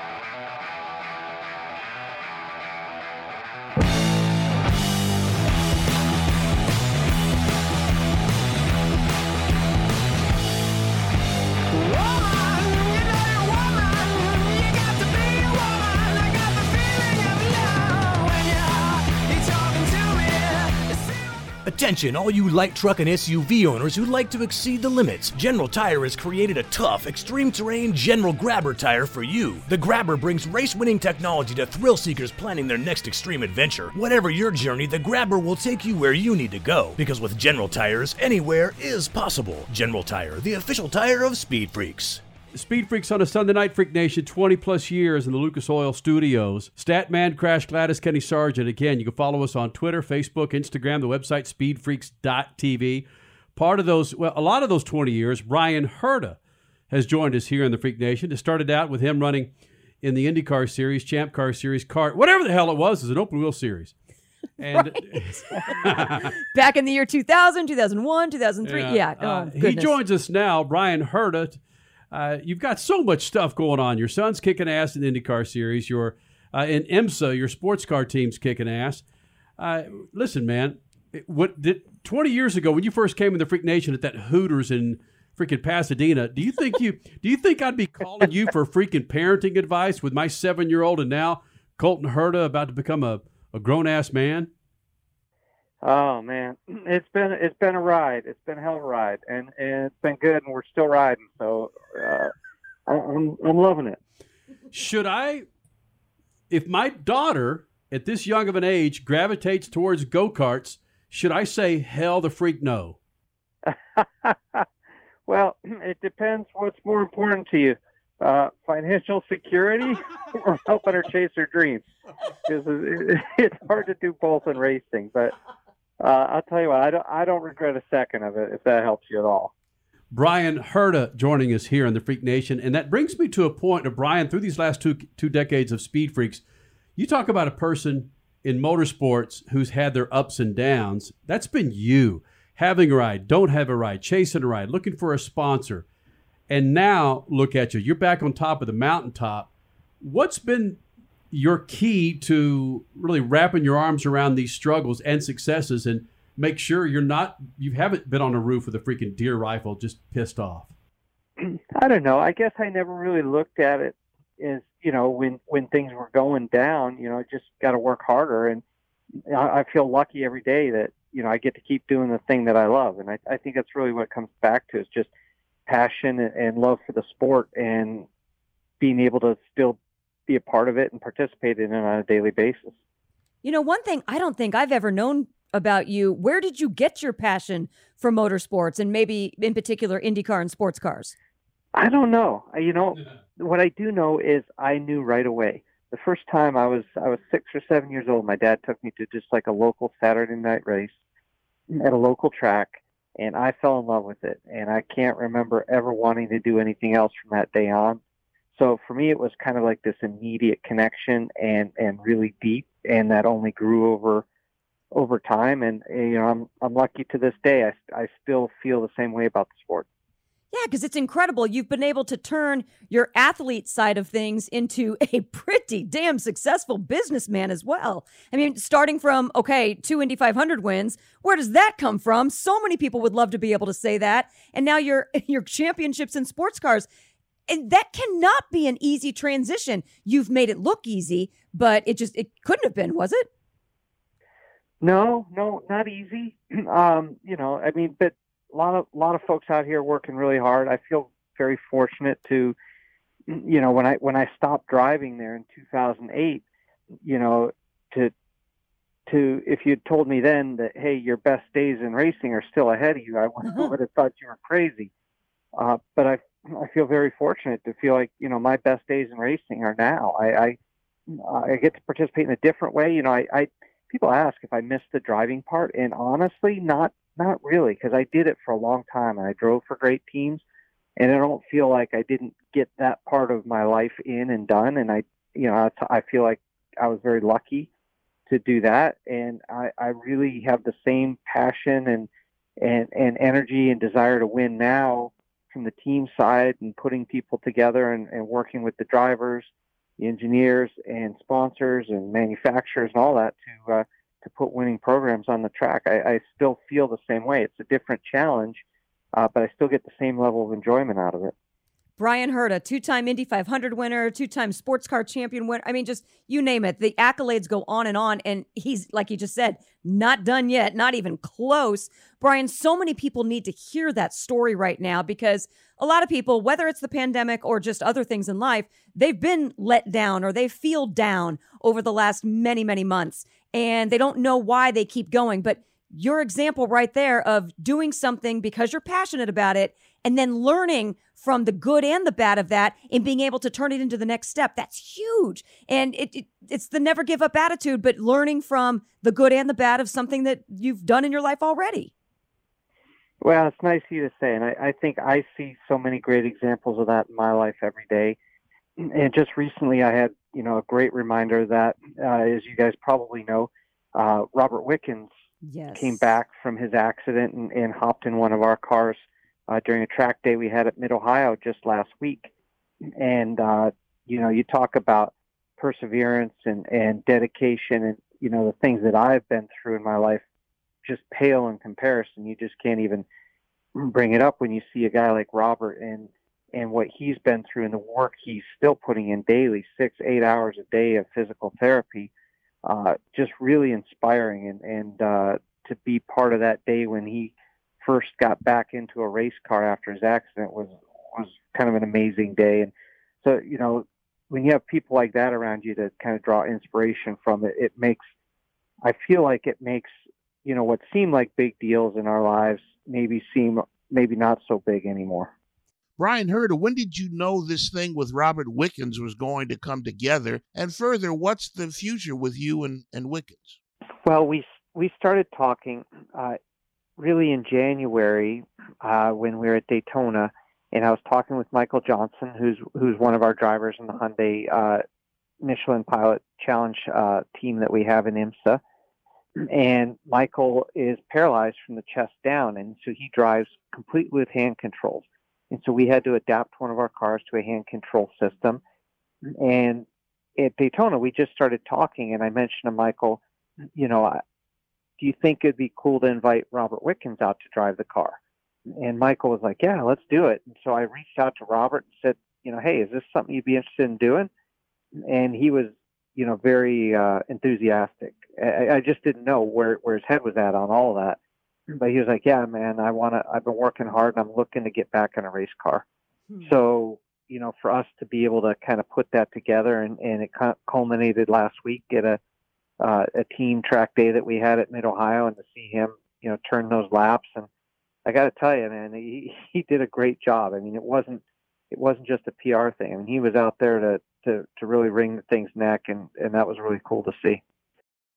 Attention, all you light truck and SUV owners who'd like to exceed the limits. General Tire has created a tough, extreme terrain General Grabber tire for you. The Grabber brings race winning technology to thrill seekers planning their next extreme adventure. Whatever your journey, the Grabber will take you where you need to go. Because with General Tires, anywhere is possible. General Tire, the official tire of Speed Freaks. Speed Freaks on a Sunday night, Freak Nation, 20 plus years in the Lucas Oil Studios. Statman, Crash Gladys, Kenny Sargent. Again, you can follow us on Twitter, Facebook, Instagram, the website speedfreaks.tv. Part of those, well, a lot of those 20 years, Bryan Herta has joined us here in the Freak Nation. It started out with him running in the IndyCar Series, Champ Car Series, Car, whatever the hell it was, is an open wheel series. And Back in the year 2000, 2001, 2003. Yeah. Oh, uh, he joins us now, Bryan Herta. Uh, you've got so much stuff going on. Your son's kicking ass in the IndyCar series. Your uh, in IMSA, your sports car team's kicking ass. Uh, listen, man, what did 20 years ago when you first came in the Freak Nation at that Hooters in freaking Pasadena? Do you think you do you think I'd be calling you for freaking parenting advice with my seven year old and now Colton Herta about to become a, a grown ass man? Oh man, it's been it's been a ride. It's been a hell of a ride, and, and it's been good, and we're still riding. So uh, I, I'm I'm loving it. Should I, if my daughter at this young of an age gravitates towards go karts, should I say hell the freak no? Well, it depends what's more important to you. Uh, financial security or helping her chase her dreams. Because it's hard to do both in racing. But uh, I'll tell you what, I don't, I don't regret a second of it if that helps you at all. Bryan Herta joining us here in the Freak Nation. And that brings me to a point of Bryan, through these last two, two decades of Speed Freaks, you talk about a person in motorsports who's had their ups and downs. That's been you. Having a ride, don't have a ride, chasing a ride, looking for a sponsor. And now look at you. You're back on top of the mountaintop. What's been your key to really wrapping your arms around these struggles and successes and make sure you're not you haven't been on a roof with a freaking deer rifle just pissed off? I don't know. I guess I never really looked at it as you know when when things were going down. You know, I just got to work harder, and I, I feel lucky every day that you know I get to keep doing the thing that I love, and I, I think that's really what it comes back to is just passion and, and love for the sport and being able to still be a part of it and participate in it on a daily basis. You know, one thing I don't think I've ever known about you, where did you get your passion for motorsports and maybe in particular IndyCar and sports cars? I don't know. You know, what I do know is I knew right away. The first time I was I was six or seven years old, my dad took me to just like a local Saturday night race at a local track, and I fell in love with it. And I can't remember ever wanting to do anything else from that day on. So for me, it was kind of like this immediate connection and and really deep, and that only grew over over time. And you know, I'm I'm lucky to this day. I I still feel the same way about the sport. Yeah, because it's incredible. You've been able to turn your athlete side of things into a pretty damn successful businessman as well. I mean, starting from, okay, two Indy 500 wins, where does that come from? So many people would love to be able to say that. And now your, your championships in sports cars. And that cannot be an easy transition. You've made it look easy, but it just, it couldn't have been, was it? No, no, not easy. um, you know, I mean, but a lot of a lot of folks out here working really hard. I feel very fortunate to, you know, when I when I stopped driving there in 2008, you know, to to if you'd told me then that hey, your best days in racing are still ahead of you, I would, would have thought you were crazy. Uh, but I I feel very fortunate to feel like you know my best days in racing are now. I I, I get to participate in a different way. You know, I, I people ask if I missed the driving part, and honestly, not not really, because I did it for a long time and I drove for great teams, and I don't feel like I didn't get that part of my life in and done. And I, you know, I, feel like I was very lucky to do that, and I, I really have the same passion and and and energy and desire to win now from the team side and putting people together and, and working with the drivers, engineers and sponsors and manufacturers and all that to uh, to put winning programs on the track. I, I still feel the same way. It's a different challenge, uh, but I still get the same level of enjoyment out of it. Bryan Herta, two time Indy 500 winner, two time sports car champion winner. I mean, just you name it. The accolades go on and on. And he's, like you just said, not done yet, not even close. Bryan, so many people need to hear that story right now because a lot of people, whether it's the pandemic or just other things in life, they've been let down or they feel down over the last many, many months and they don't know why they keep going. But your example right there of doing something because you're passionate about it and then learning from the good and the bad of that and being able to turn it into the next step that's huge and it, it, it's the never give up attitude but learning from the good and the bad of something that you've done in your life already Well, it's nice of you to say, and I, I think I see so many great examples of that in my life every day. And just recently, I had you know a great reminder that, uh, as you guys probably know, uh, Robert Wickens yes. came back from his accident and, and hopped in one of our cars uh, during a track day we had at Mid Ohio just last week. And uh, you know, you talk about perseverance and, and dedication, and you know the things that I've been through in my life just pale in comparison. You just can't even bring it up when you see a guy like Robert and and what he's been through and the work he's still putting in daily, six, eight hours a day of physical therapy. Uh, just really inspiring and, and uh, to be part of that day when he first got back into a race car after his accident was was kind of an amazing day. And so, you know, when you have people like that around you to kind of draw inspiration from it, it makes I feel like it makes you know what seem like big deals in our lives maybe seem maybe not so big anymore. Bryan Herta, when did you know this thing with Robert Wickens was going to come together? And further, what's the future with you and, and Wickens? Well, we we started talking uh, really in January uh, when we were at Daytona, and I was talking with Michael Johnson, who's who's one of our drivers in the Hyundai uh, Michelin Pilot Challenge uh, team that we have in IMSA. And Michael is paralyzed from the chest down, and so he drives completely with hand controls. And so we had to adapt one of our cars to a hand control system. And at Daytona, we just started talking, and I mentioned to Michael, you know, do you think it'd be cool to invite Robert Wickens out to drive the car? And Michael was like, yeah, let's do it. And so I reached out to Robert and said, you know, hey, is this something you'd be interested in doing? And he was, you know, very uh, enthusiastic. I, I just didn't know where, where his head was at on all of that. But he was like, yeah, man, I want to, I've been working hard and I'm looking to get back in a race car. Hmm. So, you know, for us to be able to kind of put that together and, and it culminated last week at a, uh, a team track day that we had at Mid Ohio and to see him, you know, turn those laps. And I got to tell you, man, he, he did a great job. I mean, it wasn't, it wasn't just a PR thing. I mean, he was out there to, to, to really wring thing's neck and, and that was really cool to see.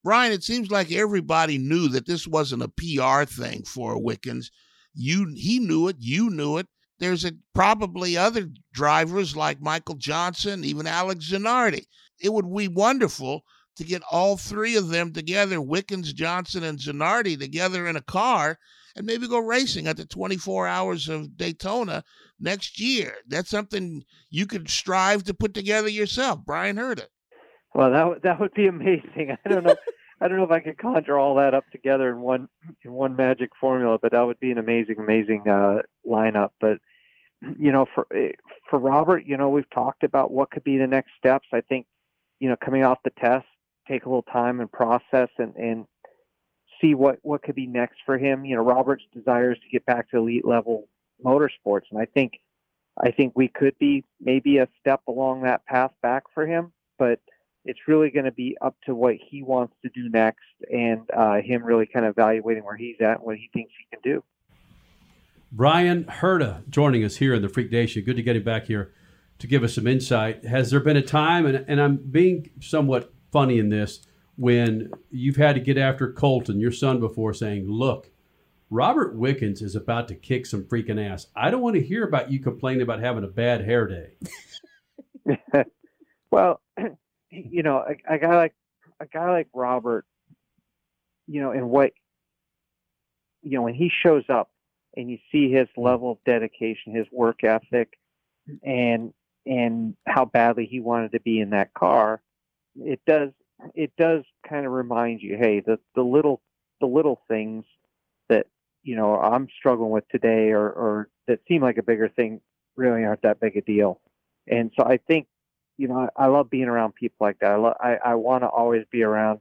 Bryan, it seems like everybody knew that this wasn't a PR thing for Wickens. You, he knew it. You knew it. There's a, probably other drivers like Michael Johnson, even Alex Zanardi. It would be wonderful to get all three of them together, Wickens, Johnson, and Zanardi together in a car and maybe go racing at the 24 hours of Daytona next year. That's something you could strive to put together yourself. Bryan Herta. Well, that that would be amazing. I don't know. I don't know if I could conjure all that up together in one in one magic formula, but that would be an amazing, amazing uh, lineup. But you know, for eh, for Robert, you know, we've talked about what could be the next steps. I think, you know, coming off the test, take a little time and process and, and see what, what could be next for him. You know, Robert's desires to get back to elite level motorsports. And I think, I think we could be maybe a step along that path back for him, but it's really going to be up to what he wants to do next and uh, him really kind of evaluating where he's at and what he thinks he can do. Bryan Herta joining us here in the Freak Nation. Good to get him back here to give us some insight. Has there been a time, and, and I'm being somewhat funny in this when you've had to get after Colton, your son, before saying, Look, Robert Wickens is about to kick some freaking ass. I don't want to hear about you complaining about having a bad hair day. well, you know, a, a guy like a guy like Robert, you know, and what you know, when he shows up and you see his mm-hmm. level of dedication, his work ethic, and and how badly he wanted to be in that car, it does it does kind of remind you, hey, the the little the little things that you know I'm struggling with today, or or that seem like a bigger thing, really aren't that big a deal. And so I think, you know, I, I love being around people like that. I lo- I, I want to always be around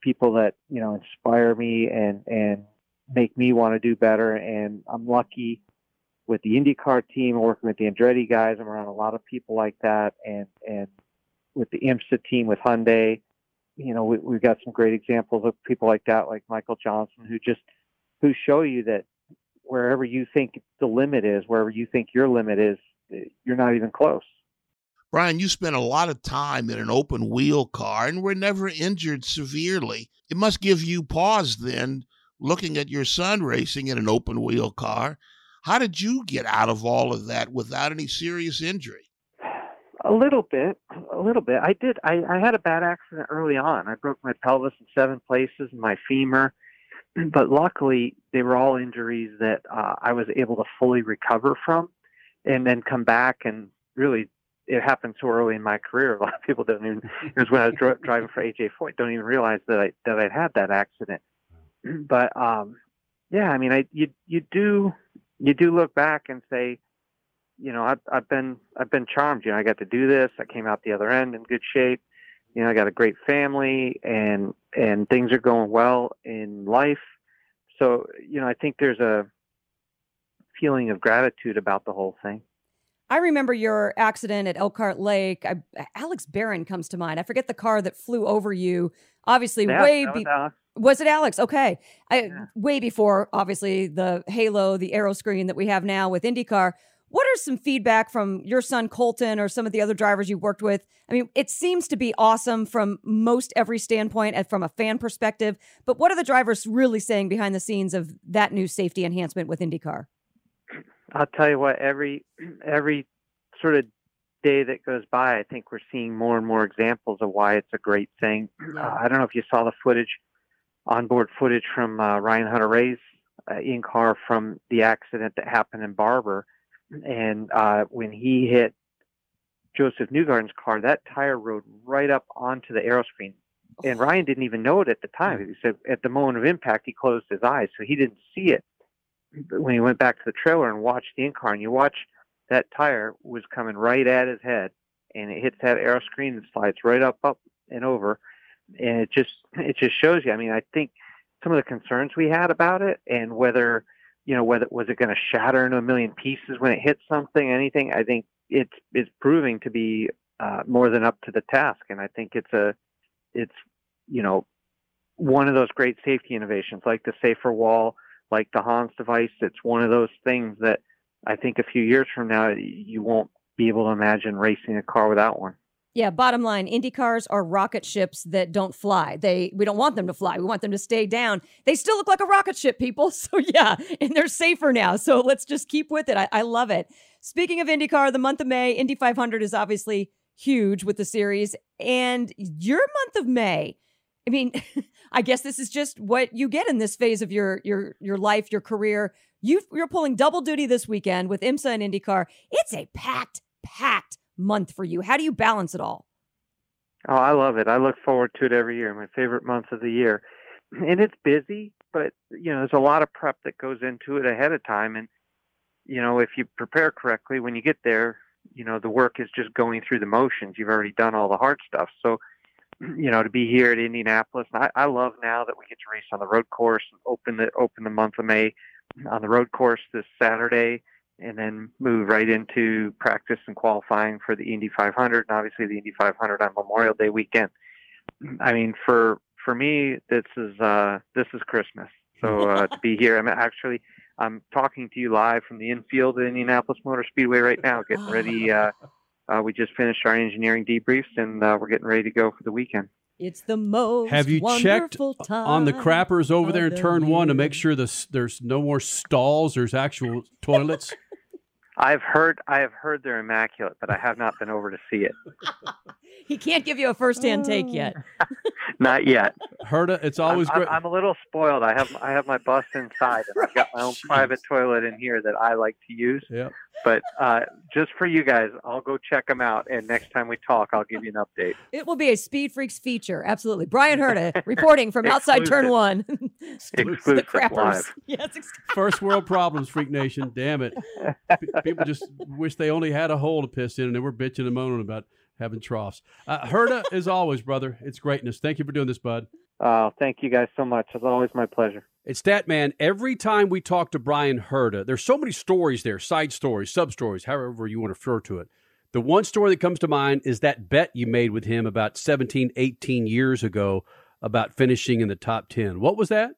people that you know inspire me and and make me want to do better. And I'm lucky with the IndyCar team, working with the Andretti guys. I'm around a lot of people like that, and and with the IMSA team with Hyundai, you know, we, we've got some great examples of people like that, like Michael Johnson, who just who show you that wherever you think the limit is, wherever you think your limit is, you're not even close. Bryan, you spent a lot of time in an open wheel car and were never injured severely. It must give you pause then, looking at your son racing in an open wheel car. How did you get out of all of that without any serious injury? A little bit, a little bit. I did. I, I had a bad accident early on. I broke my pelvis in seven places and my femur, but luckily they were all injuries that uh, I was able to fully recover from, and then come back and really. It happened so early in my career. A lot of people don't even. It was when I was dri- driving for AJ Foyt. Don't even realize that I that I'd had that accident. But um, yeah, I mean, I you you do you do look back and say, you know, I've, I've been I've been charmed. You know, I got to do this. I came out the other end in good shape. You know, I got a great family, and and things are going well in life. So, you know, I think there's a feeling of gratitude about the whole thing. I remember your accident at Elkhart Lake. I, Alex Barron comes to mind. I forget the car that flew over you. Obviously, yeah, way be- Alex. Was it Alex? Okay. I, Way before, obviously, the Halo, the aero screen that we have now with IndyCar. What are some feedback from your son Colton or some of the other drivers you've worked with? I mean, it seems to be awesome from most every standpoint and from a fan perspective. But what are the drivers really saying behind the scenes of that new safety enhancement with IndyCar? I'll tell you what, every every sort of day that goes by, I think we're seeing more and more examples of why it's a great thing. Uh, I don't know if you saw the footage, onboard footage from uh, Ryan Hunter-Reay's uh, in car from the accident that happened in Barber, and uh, when he hit Josef Newgarden's car, that tire rode right up onto the aero screen. And Ryan didn't even know it at the time. He said at the moment of impact, he closed his eyes, so he didn't see it. But when he went back to the trailer and watched the in car, and you watch that tire was coming right at his head, and it hits that aero screen and slides right up, up and over, and it just it just shows you. I mean, I think some of the concerns we had about it, and whether you know whether was it going to shatter into a million pieces when it hit something, anything. I think it's it's proving to be uh, more than up to the task, and I think it's a it's you know one of those great safety innovations like the safer wall like the Hans device. It's one of those things that I think a few years from now you won't be able to imagine racing a car without one. Yeah, bottom line, Indy cars are rocket ships that don't fly. They we don't want them to fly. We want them to stay down. They still look like a rocket ship, people. So yeah, and they're safer now. So let's just keep with it. I, I love it. Speaking of IndyCar, the month of May, Indy 500 is obviously huge with the series, and your month of May. I mean, I guess this is just what you get in this phase of your your your life, your career. You you're pulling double duty this weekend with IMSA and IndyCar. It's a packed, packed month for you. How do you balance it all? Oh, I love it. I look forward to it every year. My favorite month of the year. And it's busy, but you know, there's a lot of prep that goes into it ahead of time and you know, if you prepare correctly when you get there, you know, the work is just going through the motions. You've already done all the hard stuff. So, you know, to be here at Indianapolis, I, I love now that we get to race on the road course and open the open the month of May on the road course this Saturday and then move right into practice and qualifying for the Indy 500 and obviously the Indy 500 on Memorial Day weekend. I mean, for for me, this is uh, this is Christmas. So uh, to be here, I'm actually I'm talking to you live from the infield at Indianapolis Motor Speedway right now, getting ready. Uh, uh, we just finished our engineering debriefs, and uh, we're getting ready to go for the weekend. It's the most Have you checked time on the crappers over there in of the turn one to make sure this, there's no more stalls? There's actual toilets. I've heard I have heard they're immaculate, but I have not been over to see it. He can't give you a first-hand take oh. yet. Not yet. Herta, it's always I'm, great. I'm, I'm a little spoiled. I have I have my bus inside, and I've got my own private toilet in here that I like to use. Yep. But uh, just for you guys, I'll go check them out, and next time we talk, I'll give you an update. It will be a Speed Freaks feature. Absolutely. Bryan Herta reporting from outside turn one. Exclusive the crappers. live. Yes, ex- First world problems, Freak Nation. Damn it. P- People just wish they only had a hole to piss in and they were bitching and moaning about having troughs. Uh, Herta, as always, brother, it's greatness. Thank you for doing this, bud. Uh, thank you guys so much. It's always my pleasure. It's that man. Every time we talk to Bryan Herta, there's so many stories there, side stories, sub stories, however you want to refer to it. The one story that comes to mind is that bet you made with him about 17, 18 years ago about finishing in the top 10. What was that?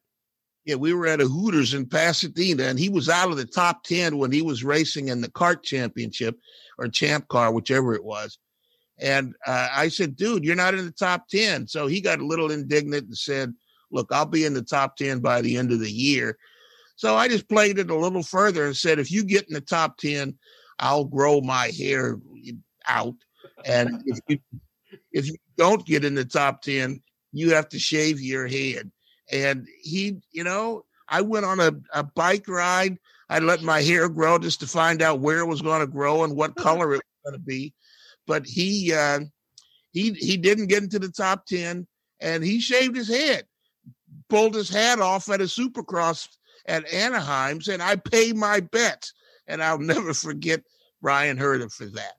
Yeah, we were at a Hooters in Pasadena, and he was out of the top 10 when he was racing in the CART championship or champ car, whichever it was. And uh, I said, dude, you're not in the top 10. So he got a little indignant and said, look, I'll be in the top 10 by the end of the year. So I just played it a little further and said, if you get in the top 10, I'll grow my hair out. And if you, if you don't get in the top 10, you have to shave your head. And he, you know, I went on a, a bike ride. I let my hair grow just to find out where it was going to grow and what color it was going to be. But he, uh, he, he didn't get into the top 10 and he shaved his head, pulled his hat off at a supercross at Anaheim, said, I pay my bets. And I'll never forget Bryan Herta for that.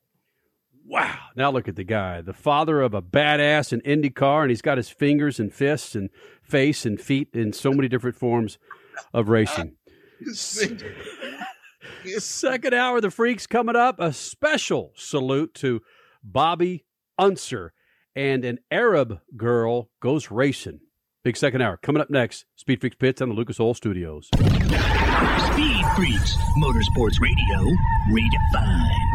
Wow. Now look at the guy, the father of a badass in IndyCar, and he's got his fingers and fists and face and feet in so many different forms of racing. Second hour of the Freaks coming up. A special salute to Bobby Unser and an Arab girl goes racing. Big second hour. Coming up next, Speed Freaks Pits on the Lucas Oil Studios. Speed Freaks, Motorsports Radio, redefined.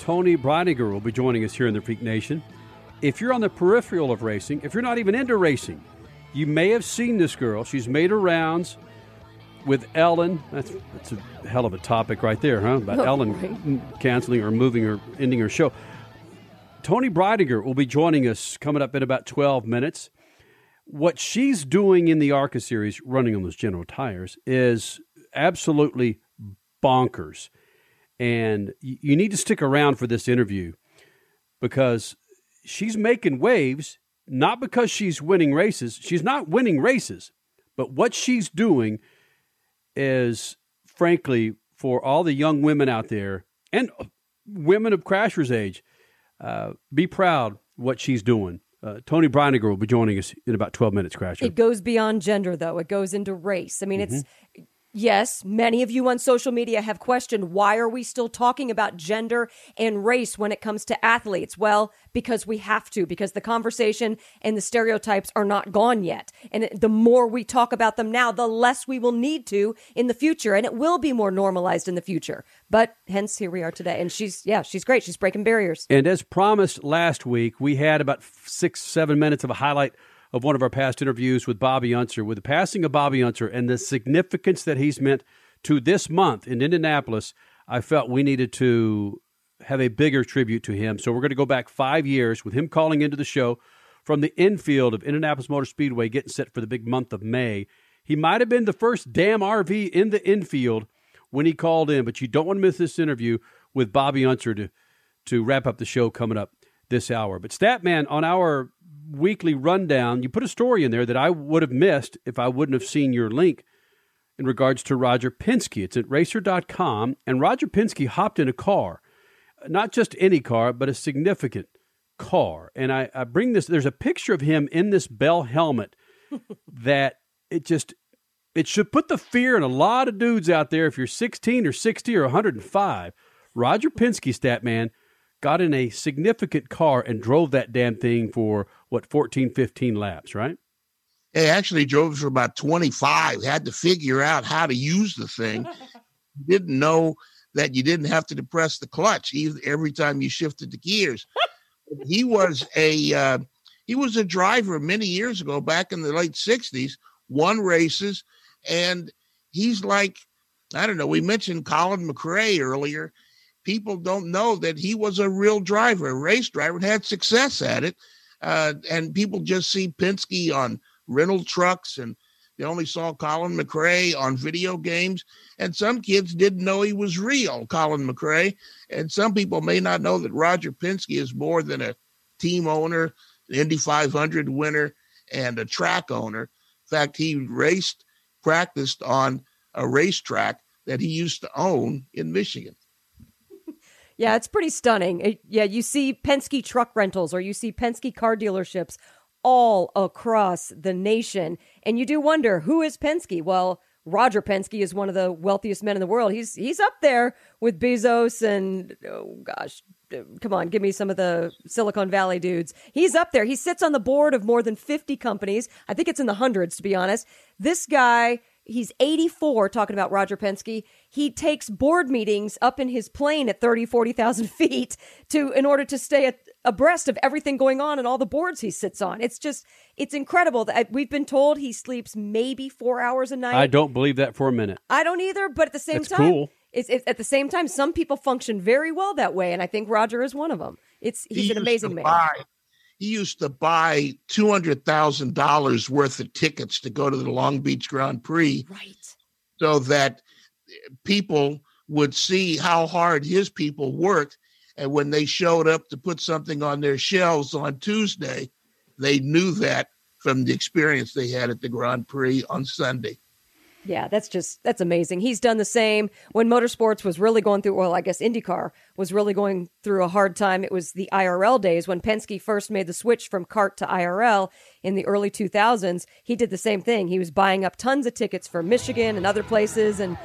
Toni Breidinger will be joining us here in the Freak Nation. If you're on the peripheral of racing, if you're not even into racing, you may have seen this girl. She's made her rounds with Ellen. That's, that's a hell of a topic right there, huh? About Oh, Ellen right. canceling or moving or ending her show. Toni Breidinger will be joining us coming up in about 12 minutes. What she's doing in the ARCA series, running on those General tires, is absolutely bonkers. And you need to stick around for this interview because she's making waves, not because she's winning races. She's not winning races, but what she's doing is, frankly, for all the young women out there and women of Crasher's age, uh, be proud what she's doing. Uh, Toni Breidinger will be joining us in about 12 minutes, Crasher. It goes beyond gender, though. It goes into race. I mean, it's Mm-hmm. Yes. Many of you on social media have questioned why are we still talking about gender and race when it comes to athletes? Well, because we have to. Because the conversation and the stereotypes are not gone yet. And the more we talk about them now, the less we will need to in the future, and it will be more normalized in the future. But hence, here we are today. And she's yeah, she's great. She's breaking barriers. And as promised last week, we had about six, seven minutes of a highlight of one of our past interviews with Bobby Unser, with the passing of Bobby Unser and the significance that he's meant to this month in Indianapolis. I felt we needed to have a bigger tribute to him. So we're going to go back five years with him calling into the show from the infield of Indianapolis Motor Speedway, getting set for the big month of May. He might have been the first damn RV in the infield when he called in, but you don't want to miss this interview with Bobby Unser to to wrap up the show coming up this hour. But Statman, on our weekly rundown, you put a story in there that I would have missed if I wouldn't have seen your link in regards to Roger Penske. It's at racer.com, and Roger Penske hopped in a car, not just any car, but a significant car. And I, I bring this, there's a picture of him in this Bell helmet that it just, it should put the fear in a lot of dudes out there if you're 16 or 60 or 105. Roger Penske, stat man, got in a significant car and drove that damn thing for what 14 15 laps right He actually drove for about 25, had to figure out how to use the thing. didn't know that you didn't have to depress the clutch either, every time you shifted the gears. he was a uh, he was a driver many years ago, back in the late 60s, won races, and he's like, I don't know, we mentioned Colin McRae earlier. People don't know that he was a real driver, a race driver, and had success at it. Uh, and people just see Penske on rental trucks and they only saw Colin McRae on video games. And some kids didn't know he was real, Colin McRae. And some people may not know that Roger Penske is more than a team owner, Indy 500 winner, and a track owner. In fact, he raced, practiced on a racetrack that he used to own in Michigan. Yeah, it's pretty stunning. It- yeah, you see Penske truck rentals or you see Penske car dealerships all across the nation. And you do wonder who is Penske? Well, Roger Penske is one of the wealthiest men in the world. He's he's up there with Bezos and oh gosh, come on, give me some of the Silicon Valley dudes. He's up there. He sits on the board of more than 50 companies. I think it's in the hundreds to be honest. This guy He's 84 talking about Roger Penske. He takes board meetings up in his plane at 30, 40,000 feet to in order to stay at, abreast of everything going on and all the boards he sits on. It's just, it's incredible that we've been told he sleeps maybe four hours a night. i don't believe that for a minute I don't either, but at the same That's time, cool. it's, it's at the same time, some people function very well that way, and I think Roger is one of them. It's he's He an amazing man. buy- he used to buy two hundred thousand dollars worth of tickets to go to the Long Beach Grand Prix, right? So that people would see how hard his people worked, and when they showed up to put something on their shelves on Tuesday, they knew that from the experience they had at the Grand Prix on Sunday. Yeah, that's just that's amazing. He's done the same when motorsports was really going through. Well, I guess IndyCar was really going through a hard time. It was the IRL days when Penske first made the switch from CART to IRL in the early 2000s. He did the same thing. He was buying up tons of tickets for Michigan and other places, and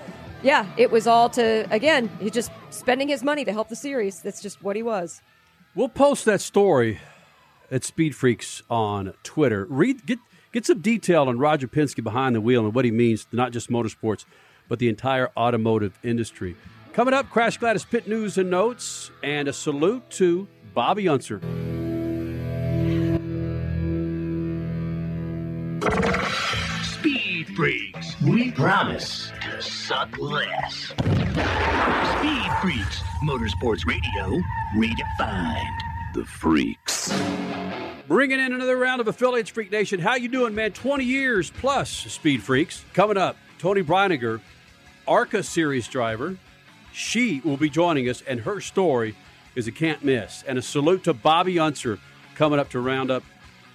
yeah, it was all to again. He's just spending his money to help the series. That's just what he was. We'll post that story at Speed Freaks on Twitter. Read get get some detail on Roger Penske behind the wheel and what he means to not just motorsports, but the entire automotive industry. Coming up, Crash Gladys pit news and notes, and a salute to Bobby Unser. Speed Freaks, we promise to suck less. Speed Freaks, Motorsports Radio, redefined. The Freaks. Bringing in another round of affiliates, Freak Nation. How you doing, man? 20 years plus Speed Freaks. Coming up, Toni Breidinger, ARCA Series driver. She will be joining us, and her story is a can't miss. And a salute to Bobby Unser coming up to round up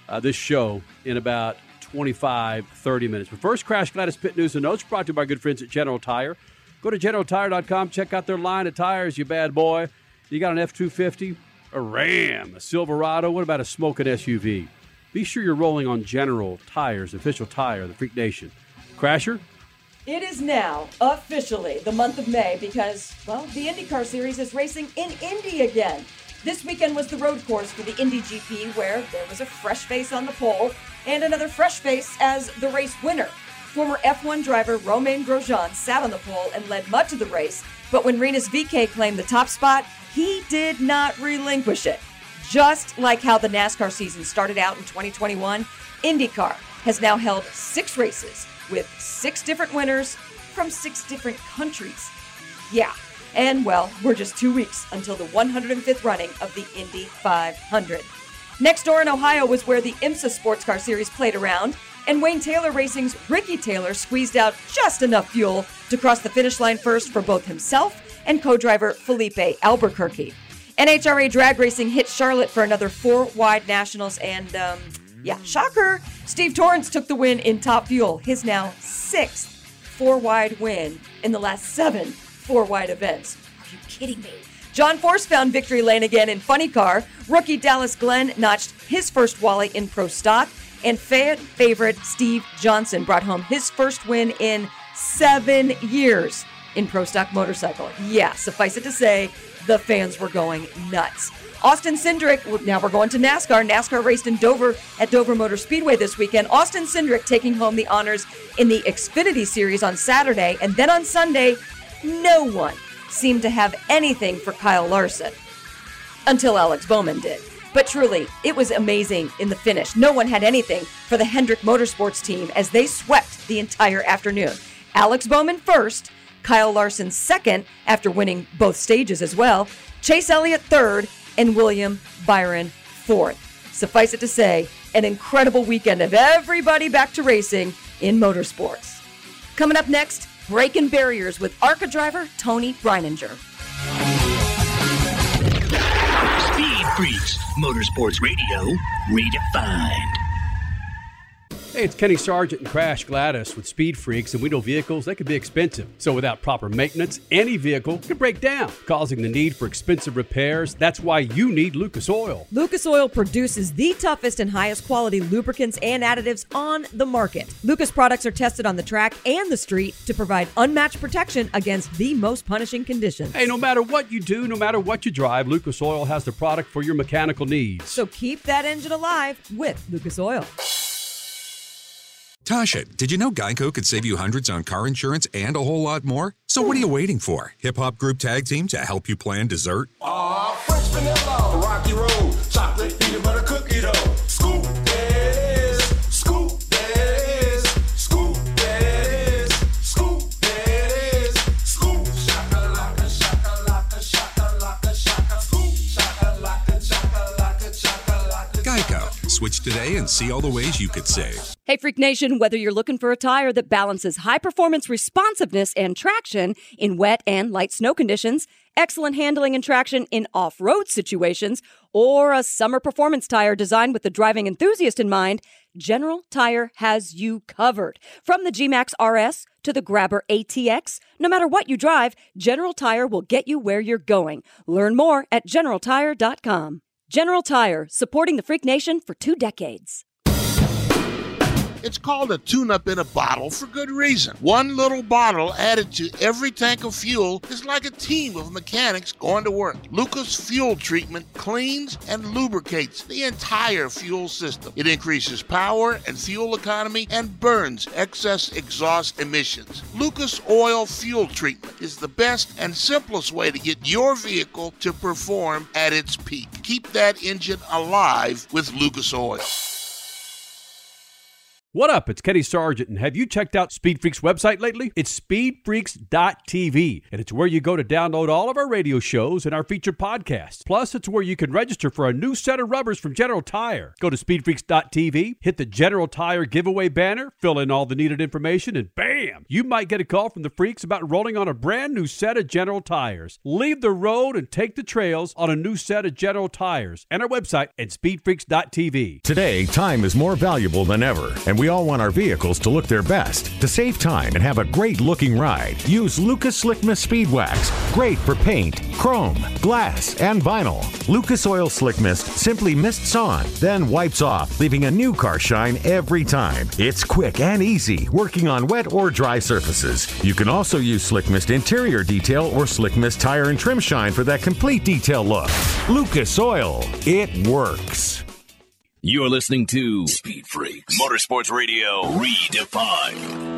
uh, this show in about 25, 30 minutes. But first, Crash Gladys Pit News and Notes brought to you by good friends at General Tire. Go to generaltire.com, check out their line of tires, you bad boy. You got an F 250, a Ram, a Silverado. What about a smoking SUV? Be sure you're rolling on General Tires, official tire of the Freak Nation. Crasher, It is now officially the month of May because, well, the IndyCar Series is racing in Indy again. This weekend was the road course for the Indy GP, where there was a fresh face on the pole and another fresh face as the race winner. Former F1 driver Romain Grosjean sat on the pole and led much of the race, but when Rinus VeeKay claimed the top spot, did not relinquish it. Just like how the NASCAR season started out in 2021, IndyCar has now held six races with six different winners from six different countries. Yeah, and well, we're just two weeks until the 105th running of the Indy 500. Next door in Ohio was where the IMSA Sports Car Series played around, and Wayne Taylor Racing's Ricky Taylor squeezed out just enough fuel to cross the finish line first for both himself and co driver Filipe Albuquerque. NHRA Drag Racing hit Charlotte for another four wide nationals, and um, yeah, shocker, Steve Torrence took the win in Top Fuel, his now sixth four wide win in the last seven four wide events. Are you kidding me? John Force found victory lane again in Funny Car. Rookie Dallas Glenn notched his first Wally in Pro Stock, and Fayette favorite Steve Johnson brought home his first win in seven years in Pro Stock Motorcycle. Yeah, suffice it to say, the fans were going nuts. Austin Cindric, now we're going to NASCAR. NASCAR raced in Dover at Dover Motor Speedway this weekend. Austin Cindric taking home the honors in the Xfinity Series on Saturday, and then on Sunday, no one seemed to have anything for Kyle Larson until Alex Bowman did. But truly, it was amazing in the finish. No one had anything for the Hendrick Motorsports team as they swept the entire afternoon. Alex Bowman first, Kyle Larson second after winning both stages as well, Chase Elliott third, and William Byron fourth. Suffice it to say, an incredible weekend of everybody back to racing in motorsports. Coming up next, breaking barriers with ARCA driver Toni Breidinger. Speed Freaks, Motorsports Radio, redefined. Hey, it's Kenny Sargent and Crash Gladys with Speed Freaks, and we know vehicles, they can be expensive. So without proper maintenance, any vehicle can break down, causing the need for expensive repairs. That's why you need Lucas Oil. Lucas Oil produces the toughest and highest quality lubricants and additives on the market. Lucas products are tested on the track and the street to provide unmatched protection against the most punishing conditions. Hey, no matter what you do, no matter what you drive, Lucas Oil has the product for your mechanical needs. So keep that engine alive with Lucas Oil. Tasha, did you know Geico could save you hundreds on car insurance and a whole lot more? So what are you waiting for? Hip Hop Group Tag Team to help you plan dessert? Aw, fresh vanilla, rocky road, chocolate peanut butter cookie dough. Switch today and see all the ways you could save. Hey, Freak Nation, whether you're looking for a tire that balances high performance responsiveness and traction in wet and light snow conditions, excellent handling and traction in off road situations, or a summer performance tire designed with the driving enthusiast in mind, General Tire has you covered. From the G-Max RS to the Grabber ATX, no matter what you drive, General Tire will get you where you're going. Learn more at generaltire.com. General Tire, supporting the Freak Nation for two decades. It's called a tune up in a bottle for good reason. One little bottle added to every tank of fuel is like a team of mechanics going to work. Lucas Fuel Treatment cleans and lubricates the entire fuel system. It increases power and fuel economy and burns excess exhaust emissions. Lucas Oil Fuel Treatment is the best and simplest way to get your vehicle to perform at its peak. Keep that engine alive with Lucas Oil. What up? It's Kenny Sargent, and have you checked out Speed Freaks website lately? It's speedfreaks.tv, and it's where you go to download all of our radio shows and our featured podcasts. Plus, it's where you can register for a new set of rubbers from General Tire. Go to speedfreaks.tv, hit the General Tire giveaway banner, fill in all the needed information, and bam! You might get a call from the freaks about rolling on a brand new set of General Tires. Leave the road and take the trails on a new set of General Tires and our website at speedfreaks.tv. Today, time is more valuable than ever, and we all want our vehicles to look their best. To save time and have a great looking ride, use Lucas Slick Mist Speed Wax. Great for paint, chrome, glass, and vinyl. Lucas Oil Slick Mist simply mists on, then wipes off, leaving a new car shine every time. It's quick and easy, working on wet or dry surfaces. You can also use Slick Mist Interior Detail or Slick Mist Tire and Trim Shine for that complete detail look. Lucas Oil, it works. You're listening to Speed Freaks Motorsports Radio Redefined.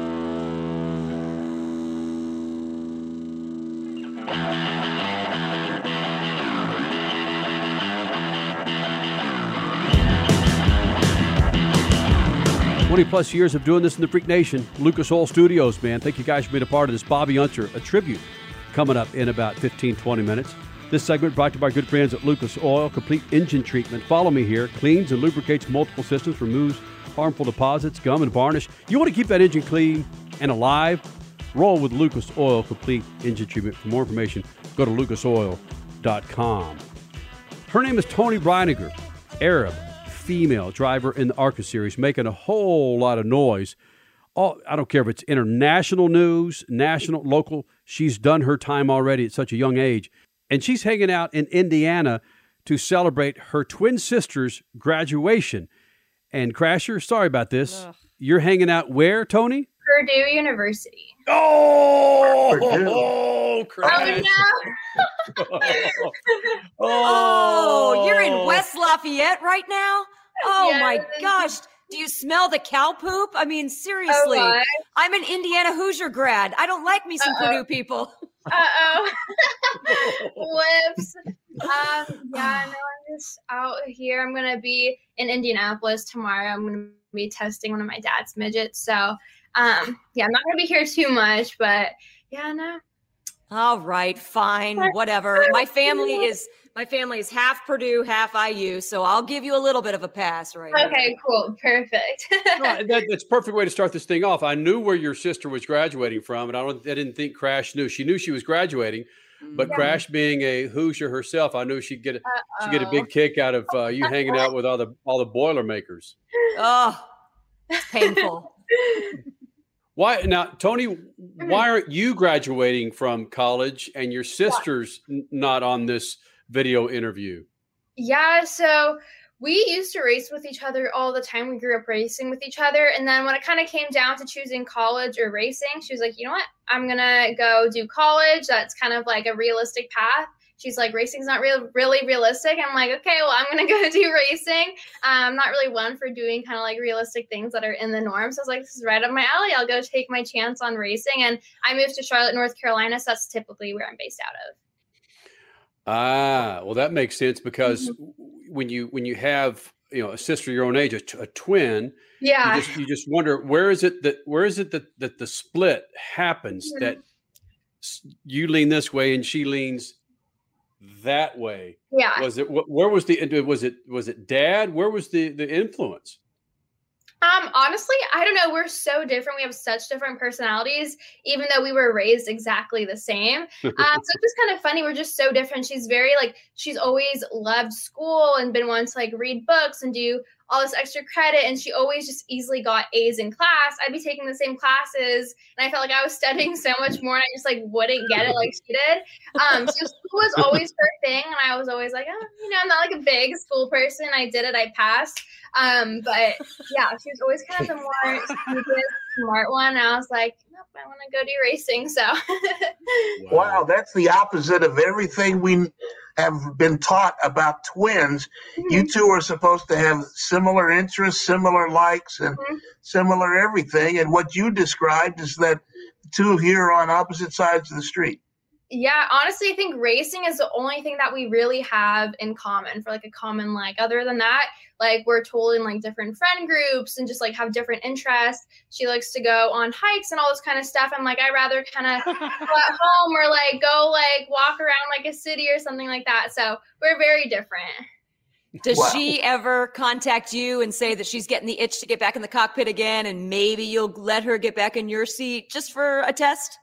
Twenty plus years of doing this in the Freak Nation, Lucas Oil Studios, man. Thank you guys for being a part of this. Bobby Unser, a tribute coming up in about 15, 20 minutes. This segment brought to you by good friends at Lucas Oil, complete engine treatment. Follow me here. Cleans and lubricates multiple systems, removes harmful deposits, gum, and varnish. You want to keep that engine clean and alive? Roll with Lucas Oil Complete Engine Treatment. For more information, go to lucasoil.com. Her name is Toni Breidinger, Arab female driver in the ARCA series, making a whole lot of noise. All, I don't care if it's international news, national, local. She's done her time already at such a young age. And she's hanging out in Indiana to celebrate her twin sister's graduation. And Crasher, sorry about this. Ugh. You're hanging out where, Toni? Purdue University. Oh, Oh Crash. no! Oh. oh, you're in oh. West Lafayette right now? Oh Yes. my gosh. Do you smell the cow poop? I mean, seriously. my. I'm an Indiana Hoosier grad. I don't like me some Uh-oh. Purdue people. Uh oh. Whoops. Um, yeah, no, I'm just out here. I'm gonna be in Indianapolis tomorrow. I'm gonna be testing one of my dad's midgets. So, um, yeah, I'm not gonna be here too much, but yeah, no. All right, fine, whatever. My family is my family is half Purdue, half IU, so I'll give you a little bit of a pass right now. Okay, cool, perfect. Right, that, that's a perfect way to start this thing off. I knew where your sister was graduating from, and I don't. I didn't think Crash knew. She knew she was graduating, but Yeah. Crash being a Hoosier herself, I knew she'd get a, she'd get a big kick out of uh, you hanging out with all the all the Boilermakers. Oh, it's painful. Why now, Toni? Why aren't you graduating from college and your sister's n- not on this video interview? Yeah, so we used to race with each other all the time. We grew up racing with each other. And then when it kind of came down to choosing college or racing, she was like, you know what? I'm going to go do college. That's kind of like a realistic path. She's like, racing's not real, really realistic. I'm like, okay, well, I'm going to go do racing. Um, I'm not really one for doing kind of like realistic things that are in the norm. So I was like, this is right up my alley. I'll go take my chance on racing. And I moved to Charlotte, North Carolina. So that's typically where I'm based out of. Ah, well, that makes sense because Mm-hmm. when you when you have you know a sister your own age, a, t- a twin, Yeah. you just you just wonder where is it that where is it that that the split happens Mhm. that you lean this way and she leans that way. Yeah. Was it? wh- Where was the? Was it? Was it dad? Where was the the influence? Um, honestly, I don't know. We're so different. We have such different personalities, even though we were raised exactly the same. Um, so it's just kind of funny. We're just so different. She's very like she's always loved school and been wanting to like read books and do all this extra credit, and she always just easily got A's in class. I'd be taking the same classes, and I felt like I was studying so much more, and I just like wouldn't get it like she did. Um, so school was always her thing, and I was always like, oh, you know, I'm not like a big school person. I did it. I passed. Um, but yeah, she was always kind of the more smart one. And I was like, nope, I want to go do racing. So Wow, that's the opposite of everything we have been taught about twins. You mm-hmm. two are supposed to have similar interests, similar likes, and mm-hmm. similar everything. And what you described is that two here are on opposite sides of the street. Yeah, honestly, I think racing is the only thing that we really have in common for like a common like. Other than that, like we're told in like different friend groups and just like have different interests. She likes to go on hikes and all this kind of stuff. I'm like, I rather kind of go at home or like go like walk around like a city or something like that. So we're very different. Does Wow. she ever contact you and say that she's getting the itch to get back in the cockpit again and maybe you'll let her get back in your seat just for a test?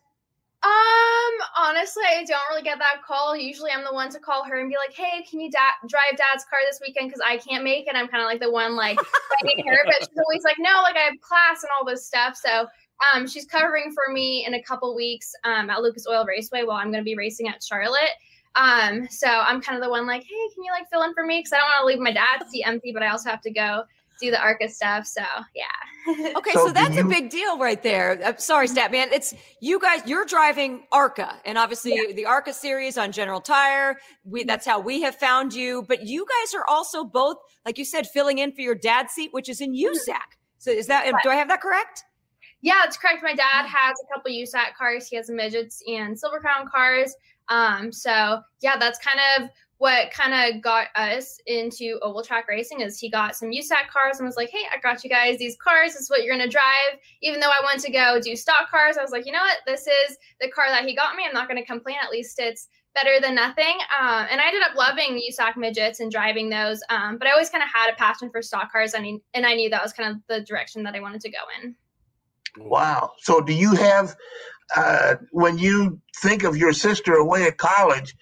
Um, honestly, I don't really get that call. Usually, I'm the one to call her and be like, "Hey, can you da- drive Dad's car this weekend? Because I can't make it." And I'm kind of like the one like fighting her, but she's always like, "No, like I have class and all this stuff." So, um, she's covering for me in a couple weeks um, at Lucas Oil Raceway while I'm going to be racing at Charlotte. Um, so I'm kind of the one like, "Hey, can you like fill in for me?" Because I don't want to leave my dad's seat empty, but I also have to go do the ARCA stuff. So, yeah. Okay, so, that's a big deal right there. I'm sorry, Statman. It's you guys. You're driving ARCA, and obviously the ARCA series on General Tire. We mm-hmm. that's how we have found you. But you guys are also both, like you said, filling in for your dad's seat, which is in mm-hmm. USAC. So is that? Do I have that correct? Yeah, it's correct. My dad mm-hmm. has a couple USAC cars. He has midgets and Silver Crown cars. Um, so yeah, that's kind of what kind of got us into oval track racing is he got some USAC cars and was like, Hey, I got you guys these cars. This is what you're gonna drive. Even though I wanted to go do stock cars, I was like, you know what? This is the car that he got me. I'm not gonna complain. At least it's better than nothing. Um, and I ended up loving USAC midgets and driving those. Um, but I always kind of had a passion for stock cars. I mean, and I knew that was kind of the direction that I wanted to go in. Wow. So, do you have, uh, when you think of your sister away at college,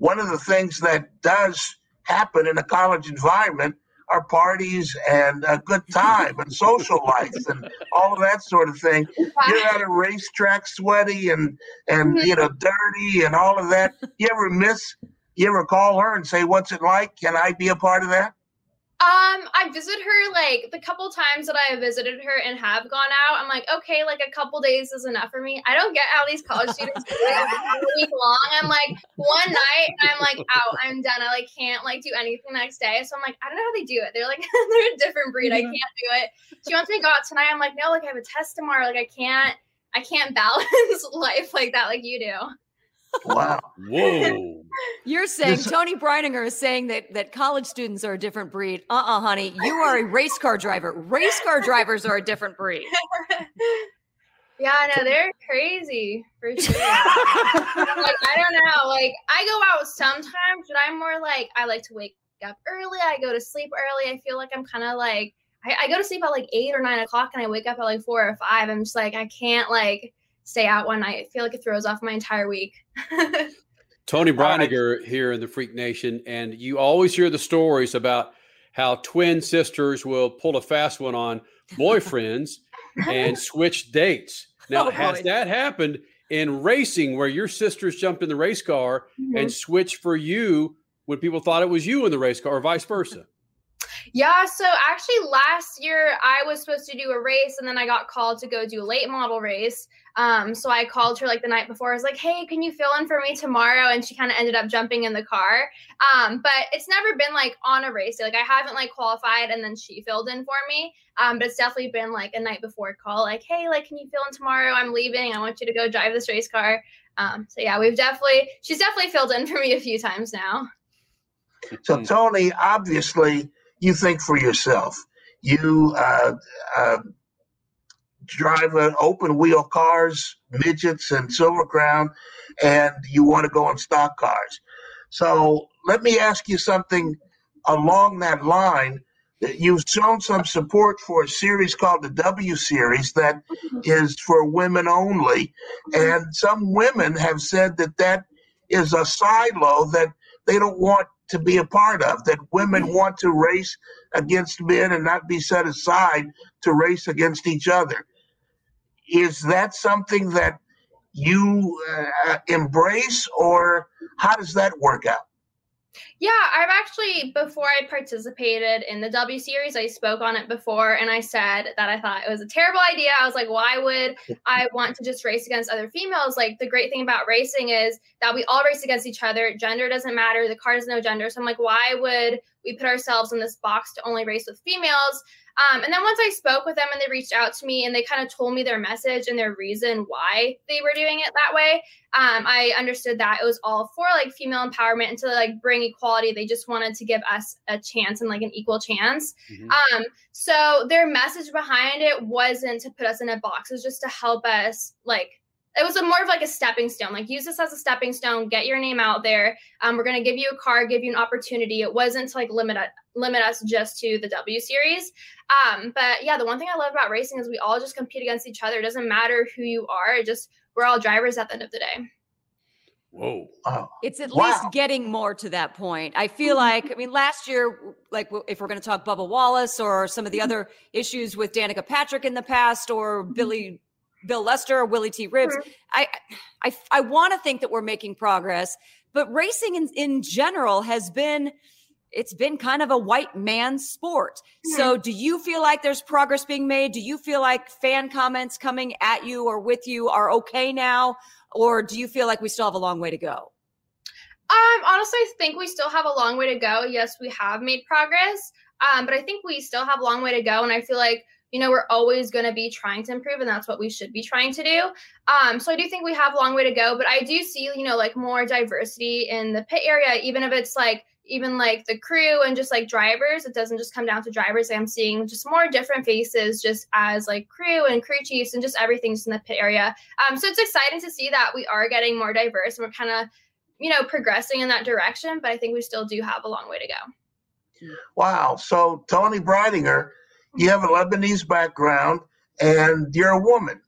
one of the things that does happen in a college environment are parties and a good time and social life and all of that sort of thing. You're at a racetrack sweaty and and mm-hmm. you know dirty and all of that. You ever miss? You ever call her and say, "What's it like? Can I be a part of that?" Um, I visit her like the couple times that I have visited her and have gone out. I'm like, okay, like a couple days is enough for me. I don't get how these college students do it all week long. I'm like one night, I'm like out, I'm done. I like can't like do anything the next day. So I'm like, I don't know how they do it. They're like they're a different breed. I can't do it. She wants me to go out tonight. I'm like, no, like I have a test tomorrow. Like I can't, I can't balance life like that like you do. Wow. Whoa. You're saying This- Toni Breidinger is saying that that college students are a different breed. Uh-uh, honey. You are a race car driver. Race car drivers are a different breed. Yeah, I know they're crazy for sure. like I don't know. Like I go out sometimes, but I'm more like I like to wake up early. I go to sleep early. I feel like I'm kind of like I, I go to sleep at like eight or nine o'clock, and I wake up at like four or five. I'm just like I can't like stay out one night. I feel like it throws off my entire week. Toni Breidinger here in the Freak Nation, and you always hear the stories about how twin sisters will pull a fast one on boyfriends and switch dates. Now, Oh, has boy. that happened in racing where your sisters jumped in the race car and Mhm. switched for you when people thought it was you in the race car, or vice versa? Yeah, so actually last year I was supposed to do a race and then I got called to go do a late model race. Um, so I called her like the night before. I was like, "Hey, can you fill in for me tomorrow?" And she kind of ended up jumping in the car. Um, but it's never been like on a race day. Like I haven't like qualified and then she filled in for me. Um, but it's definitely been like a night before call, like, "Hey, like, can you fill in tomorrow? I'm leaving. I want you to go drive this race car." Um, so yeah, we've definitely she's definitely filled in for me a few times now. So, Toni, obviously, you think for yourself. You uh, uh, drive an open wheel cars, midgets, and Silver Crown, and you want to go on stock cars. So let me ask you something along that line. You've shown some support for a series called the W Series that is for women only. And some women have said that that is a silo that they don't want to be a part of, that women want to race against men and not be set aside to race against each other. Is that something that you uh, embrace, or how does that work out? Yeah, I've actually before I participated in the W series, I spoke on it before and I said that I thought it was a terrible idea. I was like, why would I want to just race against other females? Like the great thing about racing is that we all race against each other. Gender doesn't matter. The car has no gender. So I'm like, why would we put ourselves in this box to only race with females? Um, and then once I spoke with them and they reached out to me and they kind of told me their message and their reason why they were doing it that way, um, I understood that it was all for like female empowerment and to like bring equality. They just wanted to give us a chance and like an equal chance. Mm-hmm. Um, so their message behind it wasn't to put us in a box; it was just to help us like it was a more of like a stepping stone like use this as a stepping stone get your name out there. Um, we're going to give you a car give you an opportunity. It wasn't to like limit limit us just to the w series. Um, but yeah the one thing i love about racing is we all just compete against each other. It doesn't matter who you are it just we're all drivers at the end of the day. Whoa. It's at Wow. least getting more to that point. I feel like, I mean, last year, like if we're going to talk Bubba Wallace or some of the other issues with Danica Patrick in the past or Billy, Bill Lester or Willy T. Ribbs, I, I, I want to think that we're making progress, but racing in, in general has been, it's been kind of a white man sport. So do you feel like there's progress being made? Do you feel like fan comments coming at you or with you are okay now? Or do you feel like we still have a long way to go? Um, honestly, I think we still have a long way to go. Yes, we have made progress, um, but I think we still have a long way to go. And I feel like you know we're always going to be trying to improve, and that's what we should be trying to do. Um, so I do think we have a long way to go, but I do see you know like more diversity in the pit area, even if it's like even like the crew and just like drivers. It doesn't just come down to drivers. I'm seeing just more different faces, just as like crew and crew chiefs and just everything just in the pit area. Um, so it's exciting to see that we are getting more diverse and we're kind of you know, progressing in that direction, but I think we still do have a long way to go. Wow. So, Toni Breidinger, you have a Lebanese background and you're a woman.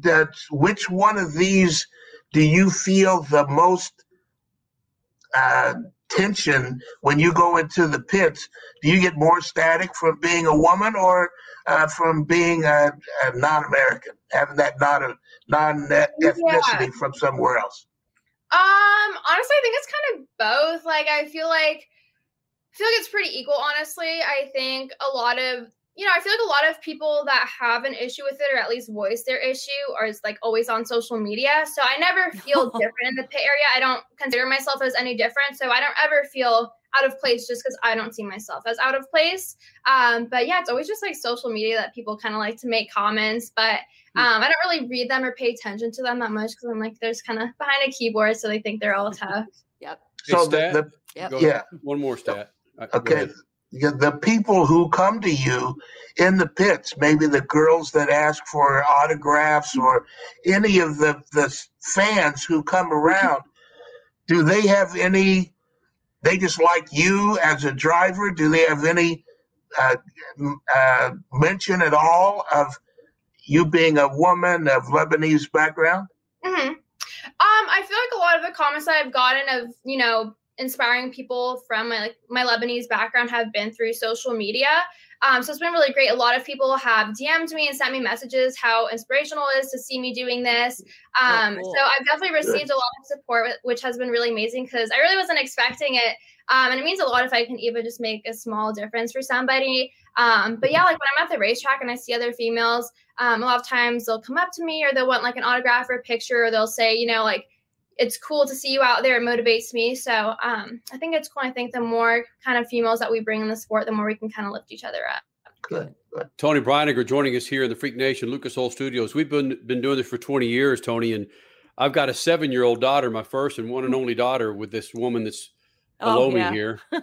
That's which one of these do you feel the most uh, tension when you go into the pits? Do you get more static from being a woman or uh, from being a, a non-American, having that non non-ethnicity from somewhere else? Um, honestly, I think it's kind of both. Like, I feel like I feel like it's pretty equal. Honestly, I think a lot of you know, I feel like a lot of people that have an issue with it or at least voice their issue are is like always on social media. So I never feel different in the pit area. I don't consider myself as any different. So I don't ever feel out of place just because I don't see myself as out of place. Um, but yeah, it's always just like social media that people kind of like to make comments, but um, I don't really read them or pay attention to them that much because I'm like, there's kind of behind a keyboard, so they think they're all tough. yep. So Hey, the, Stat, the Yep. yeah. One more stat. Go Okay. The people who come to you in the pits, maybe the girls that ask for autographs or any of the, the fans who come around, do they have any, they just like you as a driver? Do they have any uh, uh, mention at all of you being a woman of Lebanese background? hmm Um, I feel like a lot of the comments I've gotten of you know inspiring people from my like my Lebanese background have been through social media. Um, so it's been really great. A lot of people have DM'd me and sent me messages how inspirational it is to see me doing this. Um, cool. So I've definitely received a lot of support, which has been really amazing because I really wasn't expecting it. Um, and it means a lot if I can even just make a small difference for somebody. Um, but yeah, like when I'm at the racetrack and I see other females, um, a lot of times they'll come up to me or they'll want like an autograph or a picture, or they'll say, you know, like, it's cool to see you out there. It motivates me. So um, I think it's cool. I think the more kind of females that we bring in the sport, the more we can kind of lift each other up. Good. Toni Breidinger joining us here in the Freak Nation Lucas Oil Studios. We've been been doing this for 20 years, Toni, and I've got a seven year old daughter, my first and one and only daughter, with this woman that's Oh, below yeah. me here. Uh,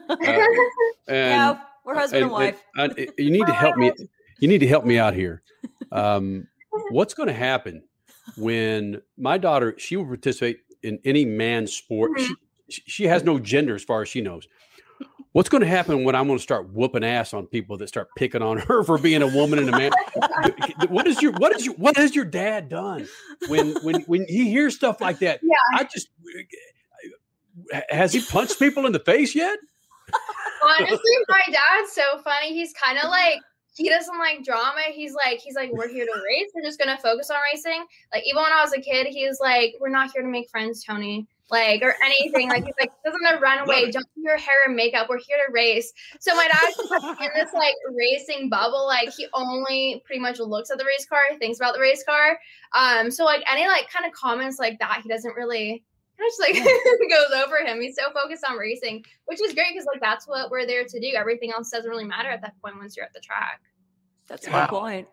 and, Yeah, we're husband and wife. and you need to help me. You need to help me out here. Um, what's going to happen when my daughter? She will participate in any man sport. Mm-hmm. She, She she has no gender as far as she knows. What's going to happen when I'm going to start whooping ass on people that start picking on her for being a woman and a man? what is your what is your what has your dad done when when when he hears stuff like that? Yeah. I just uh, has he punched people in the face yet? Honestly, my dad's so funny. He's kind of like he doesn't like drama. He's like he's like we're here to race. We're just gonna focus on racing. Like even when I was a kid, he was like we're not here to make friends, Toni. Like or anything. Like he's like doesn't gonna run away. Don't do your hair and makeup. We're here to race. So my dad's just in this like racing bubble. Like he only pretty much looks at the race car, thinks about the race car. Um. So like any like kind of comments like that, he doesn't really kind of just like goes over him. He's so focused on racing, which is great because like that's what we're there to do. Everything else doesn't really matter at that point once you're at the track. That's a good point.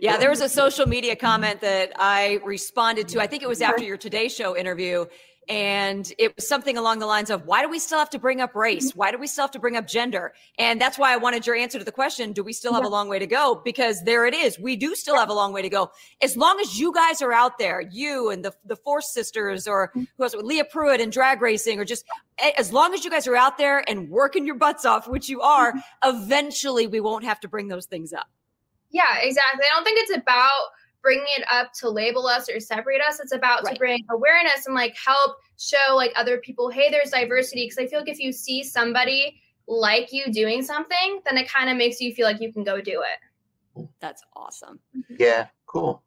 Yeah, there was a social media comment that I responded to. I think it was after your Today Show interview. And it was something along the lines of, why do we still have to bring up race? Why do we still have to bring up gender? And that's why I wanted your answer to the question do we still have a long way to go? Because there it is. We do still have a long way to go. As long as you guys are out there, you and the, the Force sisters, or mm-hmm. who else, Leah Pruett and drag racing, or just as long as you guys are out there and working your butts off, which you are, mm-hmm. eventually we won't have to bring those things up. Yeah, exactly. I don't think it's about bringing it up to label us or separate us. It's about to bring awareness and like help show like other people, hey, there's diversity. Because I feel like if you see somebody like you doing something, then it kind of makes you feel like you can go do it. That's awesome. Yeah, cool.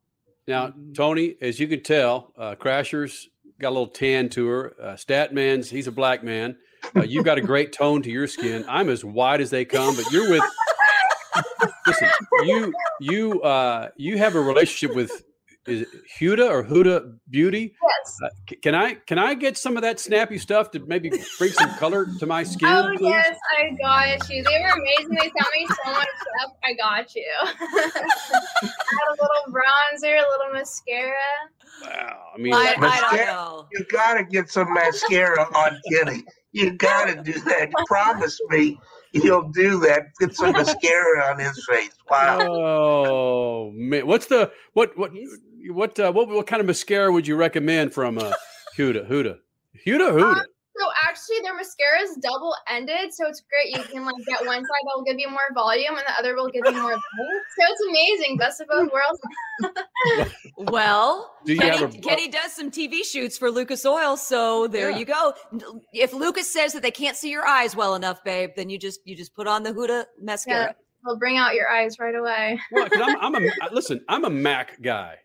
Now, Toni, as you can tell, uh, Crashers got a little tan to her. Uh, Statman's, he's a black man. Uh, you've got a great tone to your skin. I'm as white as they come, but you're with. Listen, you you uh, you have a relationship with is it Huda or Huda Beauty? Yes. Uh, c- can I can I get some of that snappy stuff to maybe bring some color to my skin? Oh please? yes, I got you. They were amazing. They sent me so much stuff. I got you. I had a little bronzer, a little mascara. Wow. I mean, I- I don't Mascara- know. You gotta get some mascara on Kenny. You gotta do that. Promise me you'll do that. Get some mascara on his face. Wow. Oh man, what's the what what what uh, what what kind of mascara would you recommend from uh, Huda Huda Huda Huda? So actually, their mascara is double ended, so it's great. You can like get one side that will give you more volume, and the other will give you more. volume. So it's amazing, best of both worlds. Well, Do you Kenny, have a- Kenny does some TV shoots for Lucas Oil, so there Yeah. you go. If Lucas says that they can't see your eyes well enough, babe, then you just you just put on the Huda Yeah, mascara. will bring out your eyes right away. Well, 'cause I'm, I'm a uh, listen. I'm a Mac guy.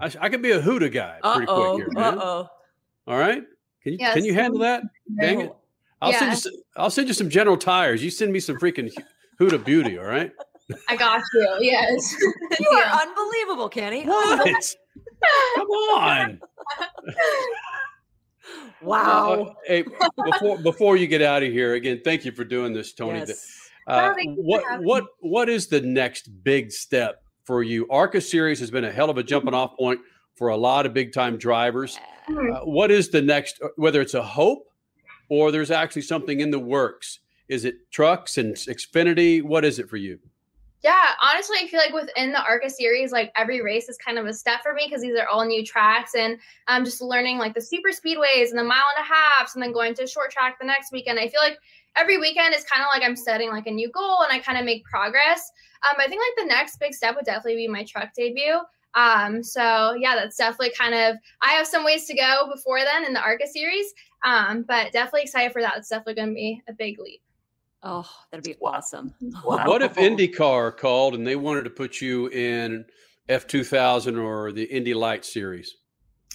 I, sh- I could be a Huda guy pretty Uh-oh, quick here, man. uh-oh. All right, can you Yes. can you handle that? Dang it! I'll send you. Yeah. s- I'll send you some General Tires. You send me some freaking Huda Beauty. All right. I got you. Yes. You are unbelievable, Kenny. What? Come on. Wow. Uh, hey, before before you get out of here again, thank you for doing this, Toni. Yes. Uh, Oh, thank you for what what what is the next big step for you? Arca Series has been a hell of a jumping off point for a lot of big time drivers. Uh, what is the next? Whether it's a hope or there's actually something in the works. Is it trucks and Xfinity? What is it for you? Yeah, honestly, I feel like within the ARCA series, like every race is kind of a step for me because these are all new tracks, and I'm just learning like the super speedways and the mile and a half, and then going to short track the next weekend. I feel like every weekend is kind of like I'm setting like a new goal, and I kind of make progress. Um, I think like the next big step would definitely be my truck debut. Um, so yeah, that's definitely kind of I have some ways to go before then in the ARCA series. Um, but definitely excited for that. It's definitely going to be a big leap. Oh, that'd be awesome. What if IndyCar called and they wanted to put you in F2000 or the Indy Light Series?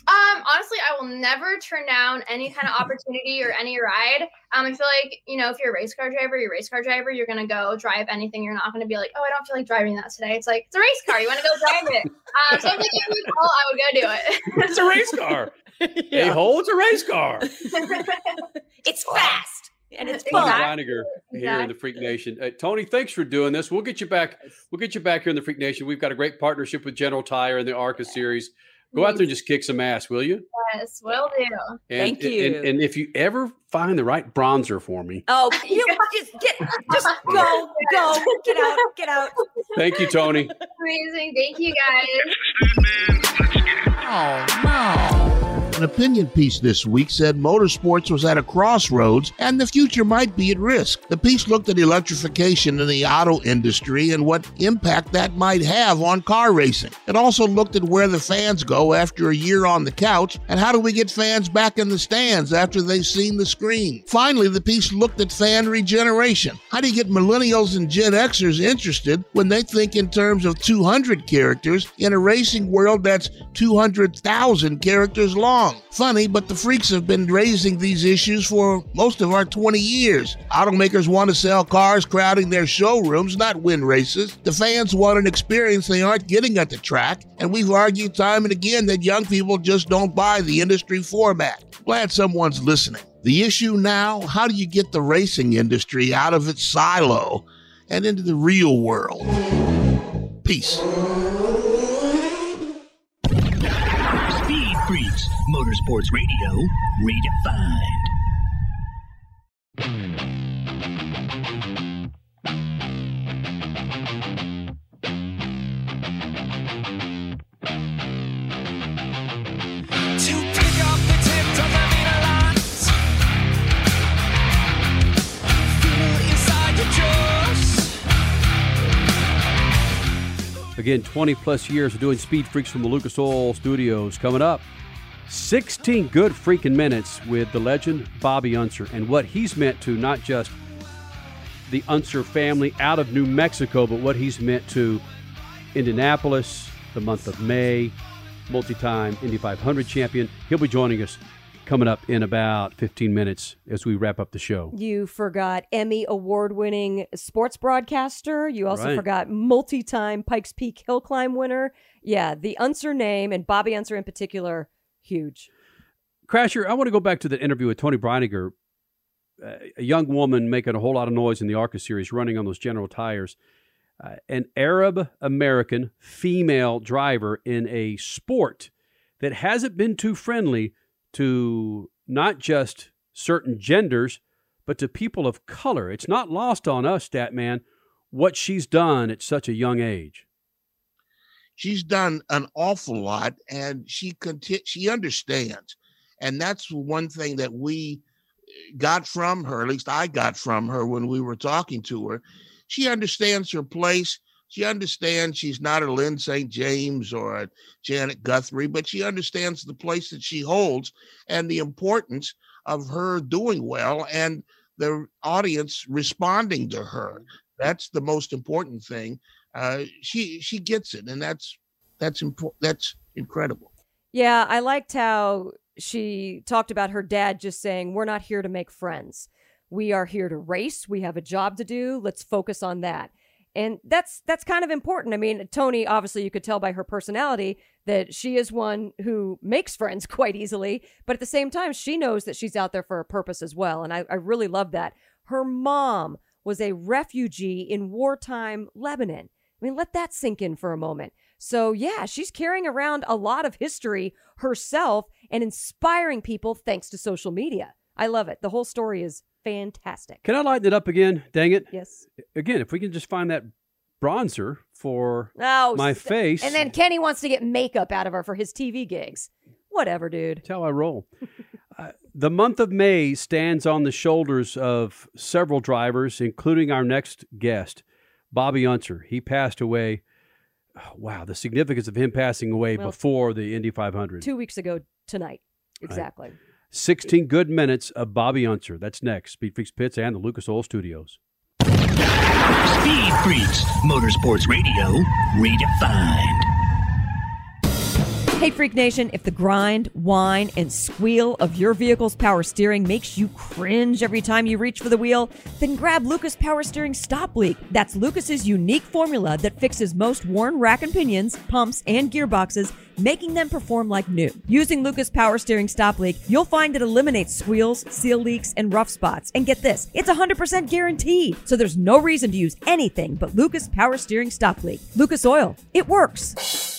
Um, honestly, I will never turn down any kind of opportunity or any ride. Um, I feel like you know, if you're a race car driver, you're a race car driver, you're gonna go drive anything. You're not gonna be like, oh, I don't feel like driving that today. It's like it's a race car. You want to go drive it. Um, so if they give me call, I would go do it. It's a race car. Hey, hold, it's a race car. It's fast and it's Toni fun. Reiniger here in the Freak Nation. Uh, Toni, thanks for doing this. We'll get you back. We'll get you back here in the Freak Nation. We've got a great partnership with General Tire and the ARCA series. Go out there and just kick some ass, will you? Yes, will do. And, Thank and- you. And, and if you ever find the right bronzer for me, Oh, you just get, just go, go, get out, get out. thank you, Toni. Amazing. Thank you guys. Oh, no. An opinion piece this week said motorsports was at a crossroads and the future might be at risk. The piece looked at electrification in the auto industry and what impact that might have on car racing. It also looked at where the fans go after a year on the couch and how do we get fans back in the stands after they've seen the screen. Finally, the piece looked at fan regeneration. How do you get millennials and Gen Xers interested when they think in terms of 200 characters in a racing world that's 200,000 characters long? Funny, but the freaks have been raising these issues for most of our 20 years. Automakers want to sell cars crowding their showrooms, not win races. The fans want an experience they aren't getting at the track, and we've argued time and again that young people just don't buy the industry format. Glad someone's listening. The issue now how do you get the racing industry out of its silo and into the real world? Peace. Inside your jaws. Again, 20 plus years of doing Speed Freaks from the Lucas Oil Studios. Coming up, 16 good freaking minutes with the legend Bobby Unser and what he's meant to not just the Unser family out of New Mexico, but what he's meant to Indianapolis, the month of May, multi time Indy 500 champion. He'll be joining us coming up in about 15 minutes as we wrap up the show. You forgot Emmy award winning sports broadcaster. You also Right. forgot multi time Pikes Peak Hill Climb winner. Yeah, the Unser name and Bobby Unser in particular, huge. Crasher, I want to go back to the interview with Toni Breidinger, uh, a young woman making a whole lot of noise in the ARCA series, running on those General tires. Uh, an Arab American female driver in a sport that hasn't been too friendly to not just certain genders, but to people of color. It's not lost on us, Statman, what she's done at such a young age. She's done an awful lot and she conti- she understands. And that's one thing that we eh, got from her at least i got from her when we were talking to her. She understands her place. She understands she's not a Lyn St. James or a janet guthrie but she understands the place that she holds and the importance of her doing well and the audience responding to her. Mm-hmm. That's the most important thing uh, she she gets it, and that's that's important. That's incredible. Yeah, I liked how she talked about her dad just saying, We're not here to make friends. We are here to race. We have a job to do. Let's focus on that. And that's that's kind of important. I mean, Tony, obviously you could tell by her personality that she is one who makes friends quite easily, but at the same time, she knows that she's out there for a purpose as well. And I, I really love that. Her mom was a refugee in wartime Lebanon. I mean, let that sink in for a moment. So, yeah, she's carrying around a lot of history herself and inspiring people thanks to social media. I love it. The whole story is fantastic. Can I lighten it up again? Dang it. Yes. Again, if we can just find that bronzer for Oh, my s- face. And then Kenny wants to get makeup out of her for his TV gigs. Whatever, dude. That's how I roll. uh, the month of May stands on the shoulders of several drivers, including our next guest, Bobby Unser. He passed away. oh, wow, the significance of him passing away Well, before the Indy 500. Two weeks ago tonight. Exactly. 16 good minutes of Bobby Unser. That's next. Speed Freaks Pits and the Lucas Oil Studios. Speed Freaks, Motorsports Radio, redefined. Hey, Freak Nation, if the grind, whine, and squeal of your vehicle's power steering makes you cringe every time you reach for the wheel, then grab Lucas Power Steering Stop Leak. That's Lucas's unique formula that fixes most worn rack and pinions, pumps, and gearboxes, making them perform like new. Using Lucas Power Steering Stop Leak, you'll find it eliminates squeals, seal leaks, and rough spots. And get this, it's 100% guaranteed. So there's no reason to use anything but Lucas Power Steering Stop Leak. Lucas Oil, it works.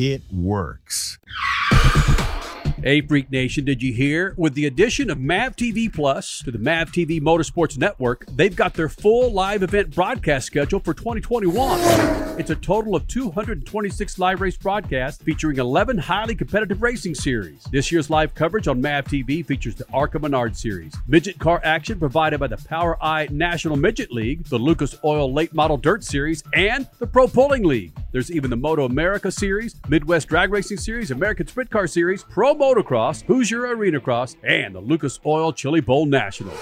It works. Hey, Freak Nation, did you hear? With the addition of MAV TV Plus to the MAV TV Motorsports Network, they've got their full live event broadcast schedule for 2021. It's a total of 226 live race broadcasts featuring 11 highly competitive racing series. This year's live coverage on MAV TV features the ARCA Menard Series, midget car action provided by the POWRi National Midget League, the Lucas Oil Late Model Dirt Series, and the Pro Pulling League. There's even the Moto America Series, Midwest Drag Racing Series, American Sprint Car Series, Pro Motocross, Hoosier Arena Cross, and the Lucas Oil Chili Bowl National.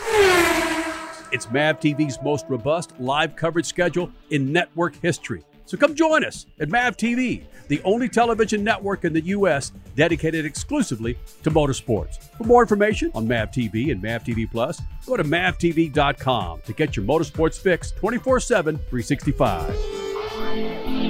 It's MAV TV's most robust live coverage schedule in network history. So come join us at MAV TV, the only television network in the U.S. dedicated exclusively to motorsports. For more information on MAV TV and MAV TV Plus, go to mavtv.com to get your motorsports fix 24 7, 365.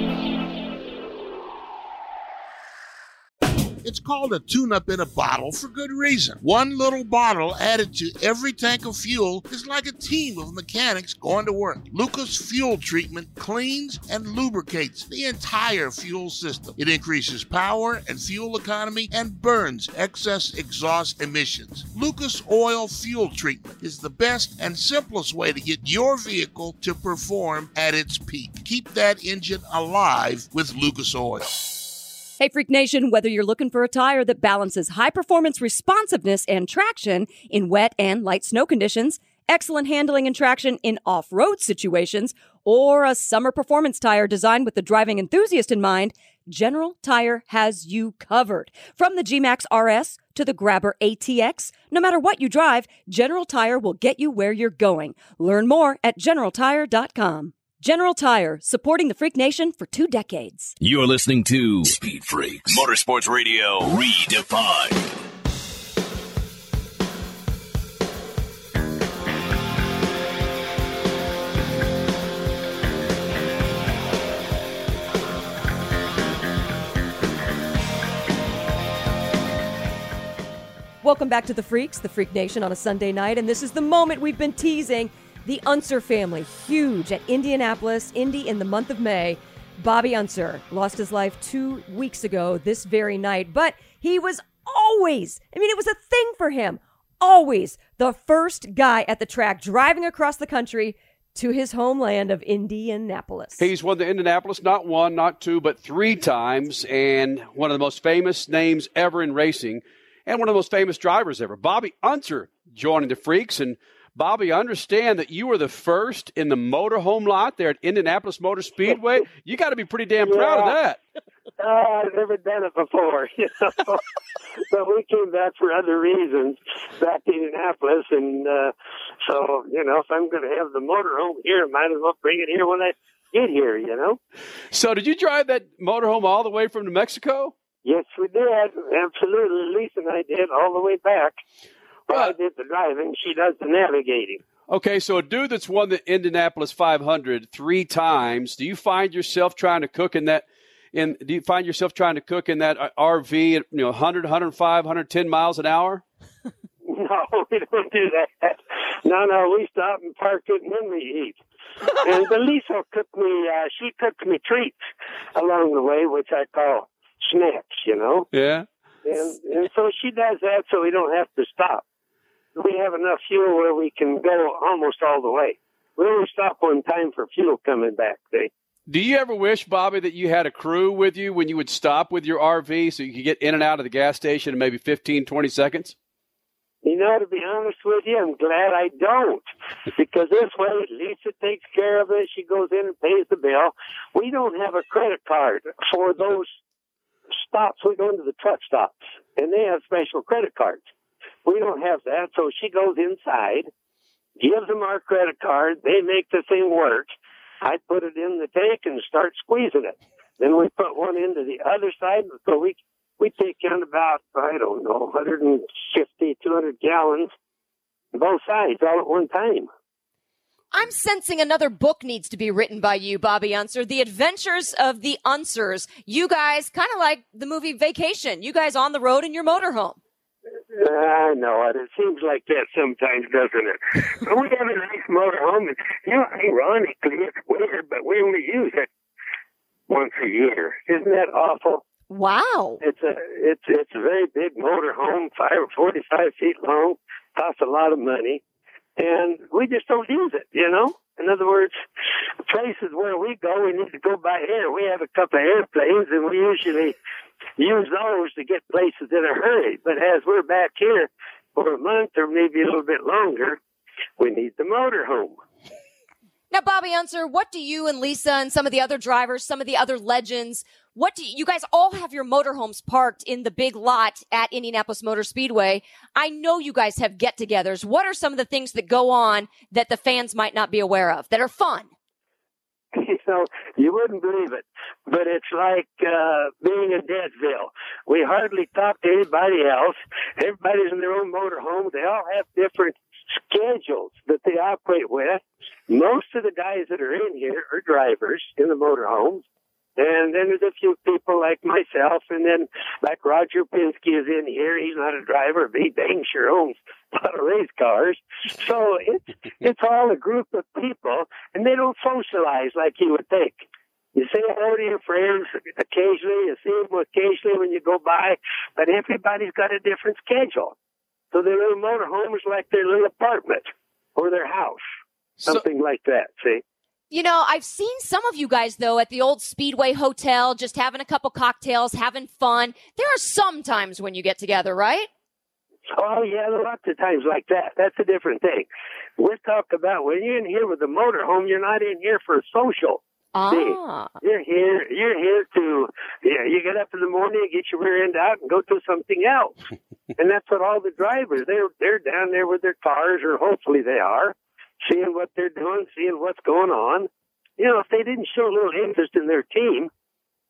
It's called a tune up in a bottle for good reason. One little bottle added to every tank of fuel is like a team of mechanics going to work. Lucas Fuel Treatment cleans and lubricates the entire fuel system. It increases power and fuel economy and burns excess exhaust emissions. Lucas Oil Fuel Treatment is the best and simplest way to get your vehicle to perform at its peak. Keep that engine alive with Lucas Oil. Hey, Freak Nation, whether you're looking for a tire that balances high performance responsiveness and traction in wet and light snow conditions, excellent handling and traction in off road situations, or a summer performance tire designed with the driving enthusiast in mind, General Tire has you covered. From the G-Max RS to the Grabber ATX, no matter what you drive, General Tire will get you where you're going. Learn more at generaltire.com. General Tire, supporting the Freak Nation for two decades. You're listening to Speed Freaks Motorsports Radio Redefined. Welcome back to the Freaks, the Freak Nation on a Sunday night, and this is the moment we've been teasing. The Unser family, huge at Indianapolis, Indy in the month of May. Bobby Unser lost his life two weeks ago this very night, but he was always, I mean, it was a thing for him, always the first guy at the track driving across the country to his homeland of Indianapolis. He's won the Indianapolis not one, not two, but three times, and one of the most famous names ever in racing, and one of the most famous drivers ever. Bobby Unser joining the Freaks, and Bobby, I understand that you were the first in the motorhome lot there at Indianapolis Motor Speedway. You got to be pretty damn proud of that. Uh, I've never done it before, you know. but we came back for other reasons back to Indianapolis, and uh, so you know, if I'm going to have the motorhome here, I might as well bring it here when I get here, you know. So, did you drive that motorhome all the way from New Mexico? Yes, we did. Absolutely, Lisa and I did all the way back. I did the driving. She does the navigating. Okay, so a dude that's won the Indianapolis 500 three times, do you find yourself trying to cook in that? In do you find yourself trying to cook in that uh, RV at you know 100, 105, 110 miles an hour? No, we don't do that. No, no, we stop and park it and then we eat. and the Lisa cooked me. Uh, she cooked me treats along the way, which I call snacks. You know. Yeah. And and so she does that, so we don't have to stop we have enough fuel where we can go almost all the way. We only stop one time for fuel coming back. See? Do you ever wish, Bobby, that you had a crew with you when you would stop with your RV so you could get in and out of the gas station in maybe 15, 20 seconds? You know, to be honest with you, I'm glad I don't. Because this way, Lisa takes care of it. She goes in and pays the bill. We don't have a credit card for those stops. We go into the truck stops, and they have special credit cards. We don't have that. So she goes inside, gives them our credit card. They make the thing work. I put it in the tank and start squeezing it. Then we put one into the other side so we we take in about, I don't know, 150, 200 gallons, both sides, all at one time. I'm sensing another book needs to be written by you, Bobby Unser. The Adventures of the Unsers. You guys, kind of like the movie Vacation. You guys on the road in your motorhome. I know it. It seems like that sometimes, doesn't it? But we have a nice motorhome, and you know, ironically, it's weird, but we only use it once a year. Isn't that awful? Wow. It's a it's it's a very big motorhome, five forty five feet long, costs a lot of money, and we just don't use it. You know. In other words, places where we go, we need to go by air. We have a couple of airplanes, and we usually use those to get places in a hurry. But as we're back here for a month or maybe a little bit longer, we need the motorhome. Now, Bobby Unser, what do you and Lisa and some of the other drivers, some of the other legends, what do you, you guys all have your motorhomes parked in the big lot at Indianapolis Motor Speedway? I know you guys have get togethers. What are some of the things that go on that the fans might not be aware of that are fun? you know, you wouldn't believe it, but it's like uh, being in Deadville. We hardly talk to anybody else. Everybody's in their own motorhome. They all have different schedules that they operate with. Most of the guys that are in here are drivers in the motorhomes. And then there's a few people like myself, and then like Roger Penske is in here. He's not a driver, but he dang sure owns a lot of race cars. So it's it's all a group of people, and they don't socialize like you would think. You say hello to your friends occasionally, you see them occasionally when you go by, but everybody's got a different schedule. So their little motorhome is like their little apartment or their house, something like that. See. You know, I've seen some of you guys though at the old Speedway Hotel, just having a couple cocktails, having fun. There are some times when you get together, right? Oh yeah, lots of times like that. That's a different thing. We're talking about when you're in here with the motorhome, you're not in here for social. Ah. See, you're here. You're here to. Yeah, you get up in the morning, get your rear end out, and go do something else. and that's what all the drivers. They're they're down there with their cars, or hopefully they are, seeing what they're doing, seeing what's going on. You know, if they didn't show a little interest in their team,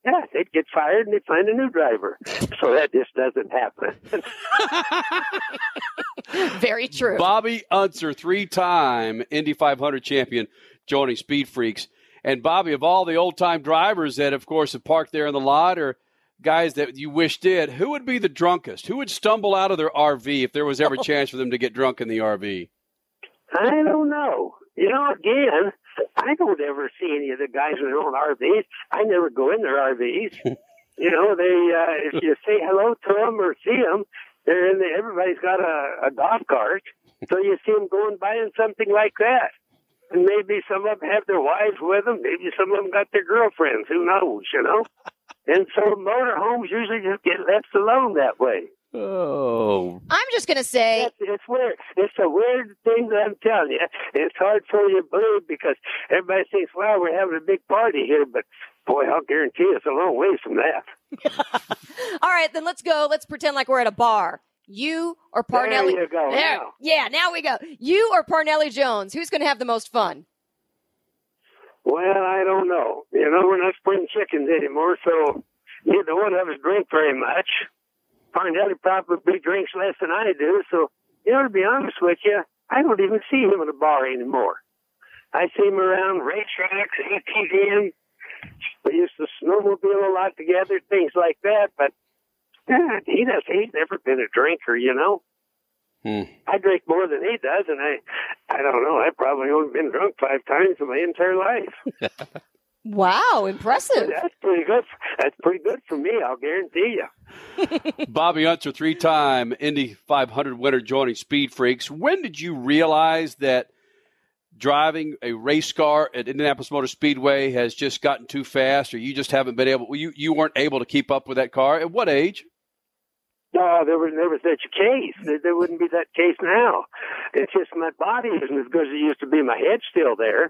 yeah, they'd get fired and they'd find a new driver. So that just doesn't happen. Very true. Bobby Unser, three time Indy 500 champion, joining Speed Freaks. And Bobby, of all the old time drivers that, of course, have parked there in the lot or guys that you wish did, who would be the drunkest? Who would stumble out of their RV if there was ever a chance for them to get drunk in the RV? I don't know. You know, again, I don't ever see any of the guys in their own RVs. I never go in their RVs. you know, they uh, if you say hello to them or see them, they're in the, everybody's got a, a golf cart, so you see them going by in something like that. And maybe some of them have their wives with them. Maybe some of them got their girlfriends. Who knows? You know. And so motorhomes usually just get left alone that way. Oh. I'm just going to say. It's, it's weird. It's a weird thing that I'm telling you. It's hard for you to believe because everybody thinks, wow, we're having a big party here, but boy, I'll guarantee it's a long ways from that. All right, then let's go. Let's pretend like we're at a bar. You or Parnelli? There you go. There. Now. Yeah, now we go. You or Parnelli Jones? Who's going to have the most fun? Well, I don't know. You know, we're not spring chickens anymore, so neither one of us drink very much. Parnelli probably drinks less than I do, so, you know, to be honest with you, I don't even see him in a bar anymore. I see him around racetracks, ATVing. We used to snowmobile a lot together, things like that, but yeah, he does. He's never been a drinker, you know. Hmm. I drink more than he does, and I, I don't know. I've probably only been drunk five times in my entire life. Wow, impressive. That's pretty good. That's pretty good for me. I'll guarantee you. Bobby Unser, three time Indy 500 winner, joining Speed Freaks. When did you realize that driving a race car at Indianapolis Motor Speedway has just gotten too fast, or you just haven't been able? You you weren't able to keep up with that car. At what age? No, there was never such a case. There, there wouldn't be that case now. It's just my body isn't as good as it used to be. My head's still there,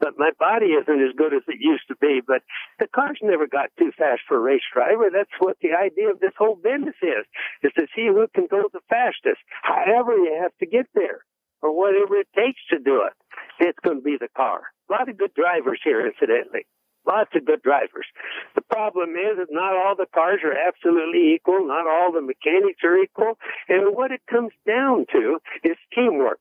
but my body isn't as good as it used to be. But the cars never got too fast for a race driver. That's what the idea of this whole business is, is to see who can go the fastest. However you have to get there, or whatever it takes to do it. It's going to be the car. A lot of good drivers here, incidentally. Lots of good drivers. The problem is that not all the cars are absolutely equal. Not all the mechanics are equal. And what it comes down to is teamwork.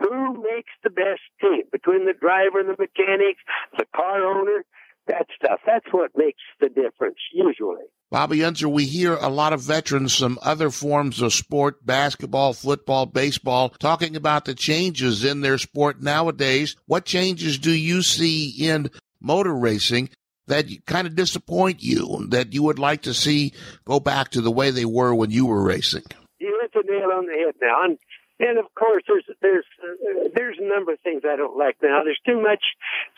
Who makes the best team between the driver and the mechanics, the car owner, that stuff. That's what makes the difference usually. Bobby Unser, we hear a lot of veterans from other forms of sport, basketball, football, baseball, talking about the changes in their sport nowadays. What changes do you see in motor racing that kind of disappoint you, that you would like to see go back to the way they were when you were racing? You hit the nail on the head now. And of course, there's there's uh, there's a number of things I don't like now. There's too much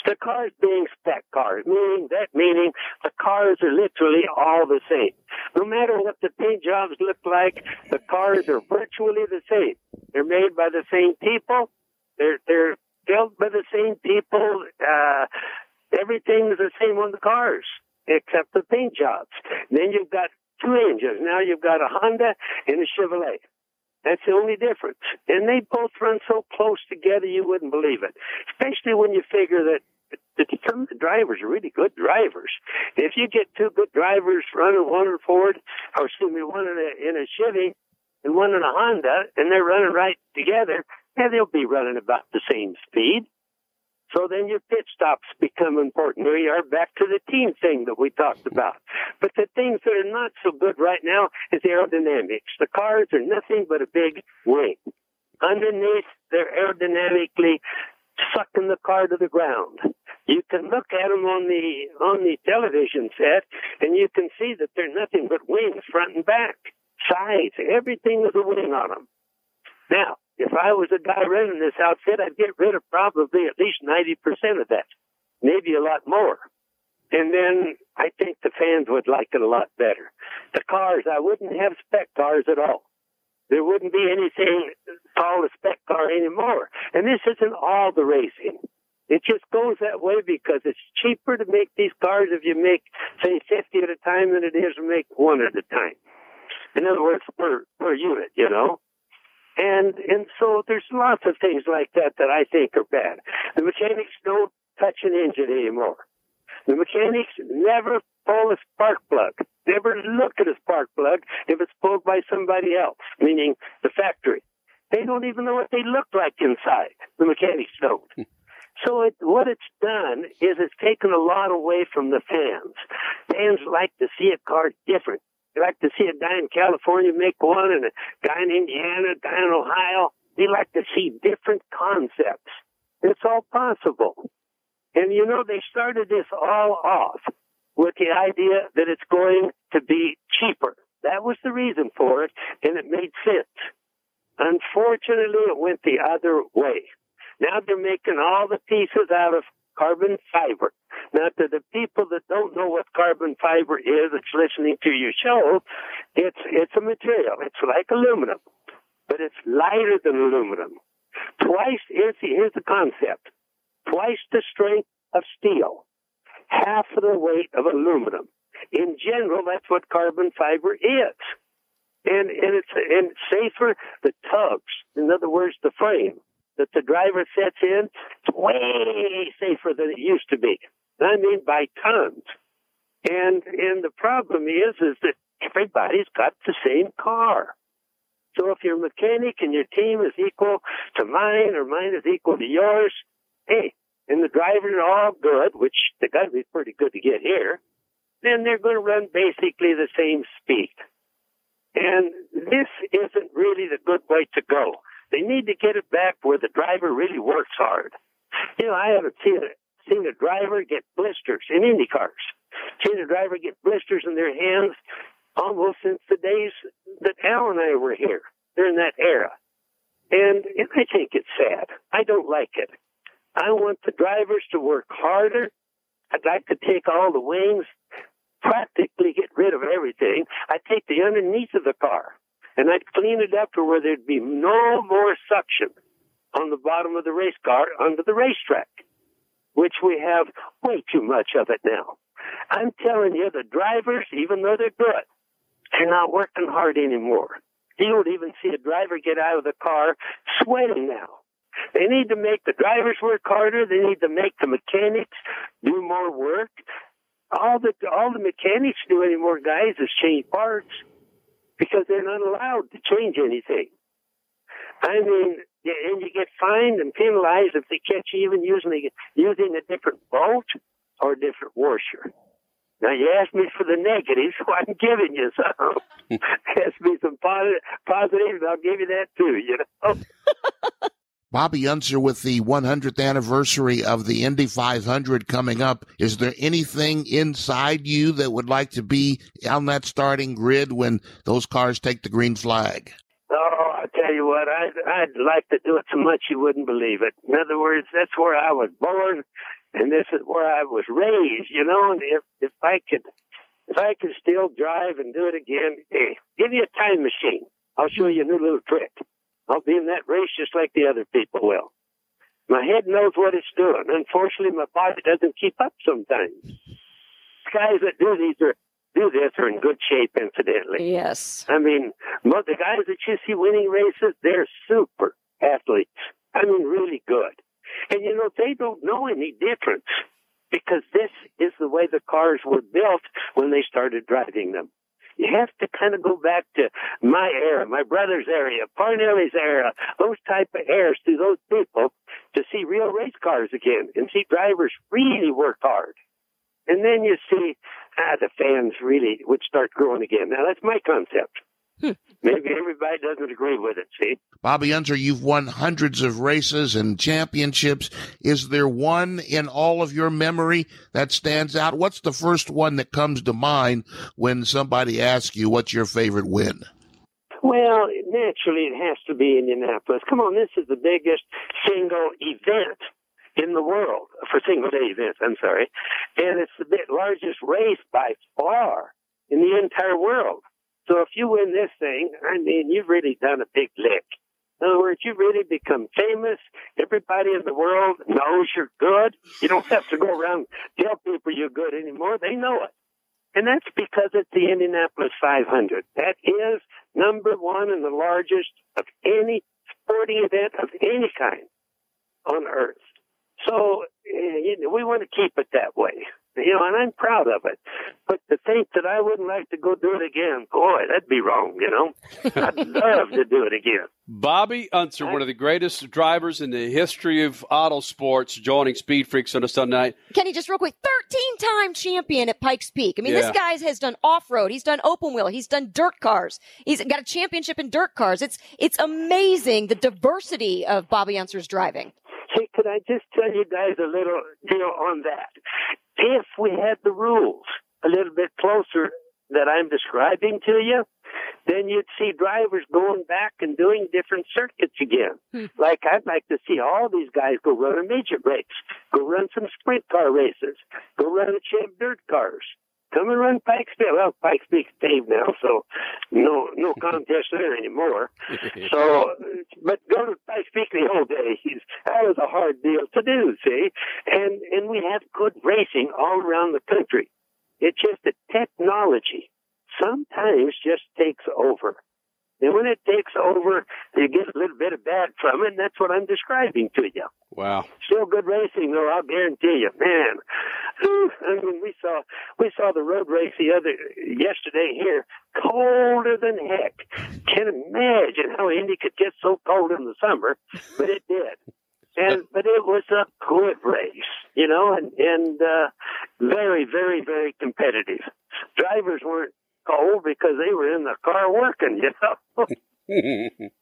the cars being spec cars, meaning that meaning the cars are literally all the same. No matter what the paint jobs look like, the cars are virtually the same. They're made by the same people. They're they're built by the same people. Uh, everything is the same on the cars except the paint jobs. Then you've got two engines. Now you've got a Honda and a Chevrolet. That's the only difference. And they both run so close together you wouldn't believe it. Especially when you figure that of the drivers are really good drivers. If you get two good drivers running one in Ford, or excuse me, one in a, in a Chevy and one in a Honda, and they're running right together, yeah, they'll be running about the same speed. So then your pit stops become important. We are back to the team thing that we talked about. But the things that are not so good right now is aerodynamics. The cars are nothing but a big wing. Underneath, they're aerodynamically sucking the car to the ground. You can look at them on the on the television set, and you can see that they're nothing but wings, front and back, sides. Everything is a wing on them. Now, if I was a guy running this outfit, I'd get rid of probably at least 90% of that, maybe a lot more. And then I think the fans would like it a lot better. The cars, I wouldn't have spec cars at all. There wouldn't be anything called a spec car anymore. And this isn't all the racing. It just goes that way because it's cheaper to make these cars if you make, say, 50 at a time than it is to make one at a time. In other words, per, per unit, you know? And and so there's lots of things like that that I think are bad. The mechanics don't touch an engine anymore. The mechanics never pull a spark plug, never look at a spark plug if it's pulled by somebody else, meaning the factory. They don't even know what they look like inside. The mechanics don't. Hmm. So it, what it's done is it's taken a lot away from the fans. Fans like to see a car different. They like to see a guy in California make one and a guy in Indiana, a guy in Ohio. They like to see different concepts. It's all possible. And you know, they started this all off with the idea that it's going to be cheaper. That was the reason for it, and it made sense. Unfortunately, it went the other way. Now they're making all the pieces out of carbon fiber. Now, to the people that don't know what carbon fiber is, that's listening to your show, it's it's a material. It's like aluminum, but it's lighter than aluminum. Twice here's the, here's the concept: twice the strength of steel, half of the weight of aluminum. In general, that's what carbon fiber is. And, and it's and safer. The tubs, in other words, the frame that the driver sets in, way safer than it used to be. I mean by tons. And and the problem is is that everybody's got the same car. So if your mechanic and your team is equal to mine or mine is equal to yours, hey, and the drivers are all good, which they got to be pretty good to get here, then they're going to run basically the same speed. And this isn't really the good way to go. They need to get it back where the driver really works hard. You know, I haven't seen seen a driver get blisters in Indy cars. Seen a driver get blisters in their hands almost since the days that Al and I were here during that era. And, and I think it's sad. I don't like it. I want the drivers to work harder. I'd like to take all the wings, practically get rid of everything. I take the underneath of the car and I'd clean it up to where there'd be no more suction on the bottom of the race car under the racetrack, which we have way too much of it now. I'm telling you, the drivers, even though they're good, they're not working hard anymore. You don't even see a driver get out of the car sweating now. They need to make the drivers work harder. They need to make the mechanics do more work. All the all the mechanics do anymore, guys, is change parts because they're not allowed to change anything. I mean, and you get fined and penalized if they catch you even using using a different bolt or a different washer. Now you asked me for the negatives, so I'm giving you some. ask me some positive, positives, I'll give you that too. You know. Bobby Unser, with the 100th anniversary of the Indy 500 coming up, is there anything inside you that would like to be on that starting grid when those cars take the green flag? Oh, I tell you what, I'd, I'd like to do it so much you wouldn't believe it. In other words, that's where I was born, and this is where I was raised. You know, and if if I could, if I could still drive and do it again, hey, give me a time machine. I'll show you a new little trick. I'll be in that race just like the other people will. My head knows what it's doing. Unfortunately, my body doesn't keep up sometimes. Guys that do these are do this are in good shape, incidentally. Yes. I mean, the guys that you see winning races, they're super athletes. I mean, really good. And you know, they don't know any difference because this is the way the cars were built when they started driving them. You have to kind of go back to my era, my brother's era, Parnelli's era, those type of eras to those people to see real race cars again and see drivers really work hard. And then you see, ah, the fans really would start growing again. Now that's my concept. Maybe everybody doesn't agree with it, see? Bobby Unser, you've won hundreds of races and championships. Is there one in all of your memory that stands out? What's the first one that comes to mind when somebody asks you what's your favorite win? Well, naturally, it has to be Indianapolis. Come on, this is the biggest single event in the world for single day events. I'm sorry, and it's the largest race by far in the entire world. So if you win this thing, I mean, you've really done a big lick. In other words, you really become famous. Everybody in the world knows you're good. You don't have to go around tell people you're good anymore. They know it. And that's because it's the Indianapolis 500. That is number one and the largest of any sporting event of any kind on earth. So uh, you know, we want to keep it that way. You know, and I'm proud of it. But to think that I wouldn't like to go do it again, boy, that'd be wrong, you know? I'd love to do it again. Bobby Unser, one of the greatest drivers in the history of auto sports, joining Speed Freaks on a Sunday night. Kenny, just real quick, 13 time champion at Pikes Peak. I mean, Yeah. this guy has done off road. He's done open wheel. He's done dirt cars. He's got a championship in dirt cars. It's, it's amazing the diversity of Bobby Unser's driving. Hey, could I just tell you guys a little deal on that? If we had the rules a little bit closer that I'm describing to you, then you'd see drivers going back and doing different circuits again. Hmm. Like I'd like to see all these guys go run a major race, go run some sprint car races, go run a champ dirt cars. Come and run Pikes Peak. Well, Pikes Peak's paved now, so no no contest there anymore. So, but go to Pikes Peak the old days. That was a hard deal to do, see? And and we have good racing all around the country. It's just that technology sometimes just takes over. And when it takes over, you get a little bit of bad from it, and that's what I'm describing to you. Wow. Still good racing, though. I'll guarantee you, man. I mean, we saw we saw the road race the other yesterday here, colder than heck. Can't imagine how Indy could get so cold in the summer, but it did. And but it was a good race, you know, and and uh, very, very, very competitive. Drivers weren't cold because they were in the car working, you know.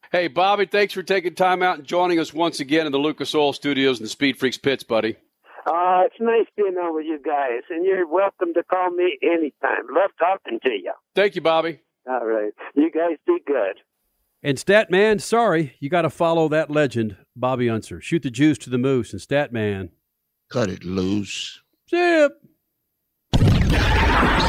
hey, Bobby, thanks for taking time out and joining us once again in the Lucas Oil Studios and the Speed Freaks pits, buddy. Uh, it's nice being on with you guys, and you're welcome to call me anytime. Love talking to you. Thank you, Bobby. All right. You guys be good. And Statman, sorry, you got to follow that legend, Bobby Unser. Shoot the juice to the moose, and Statman. Cut it loose. Zip.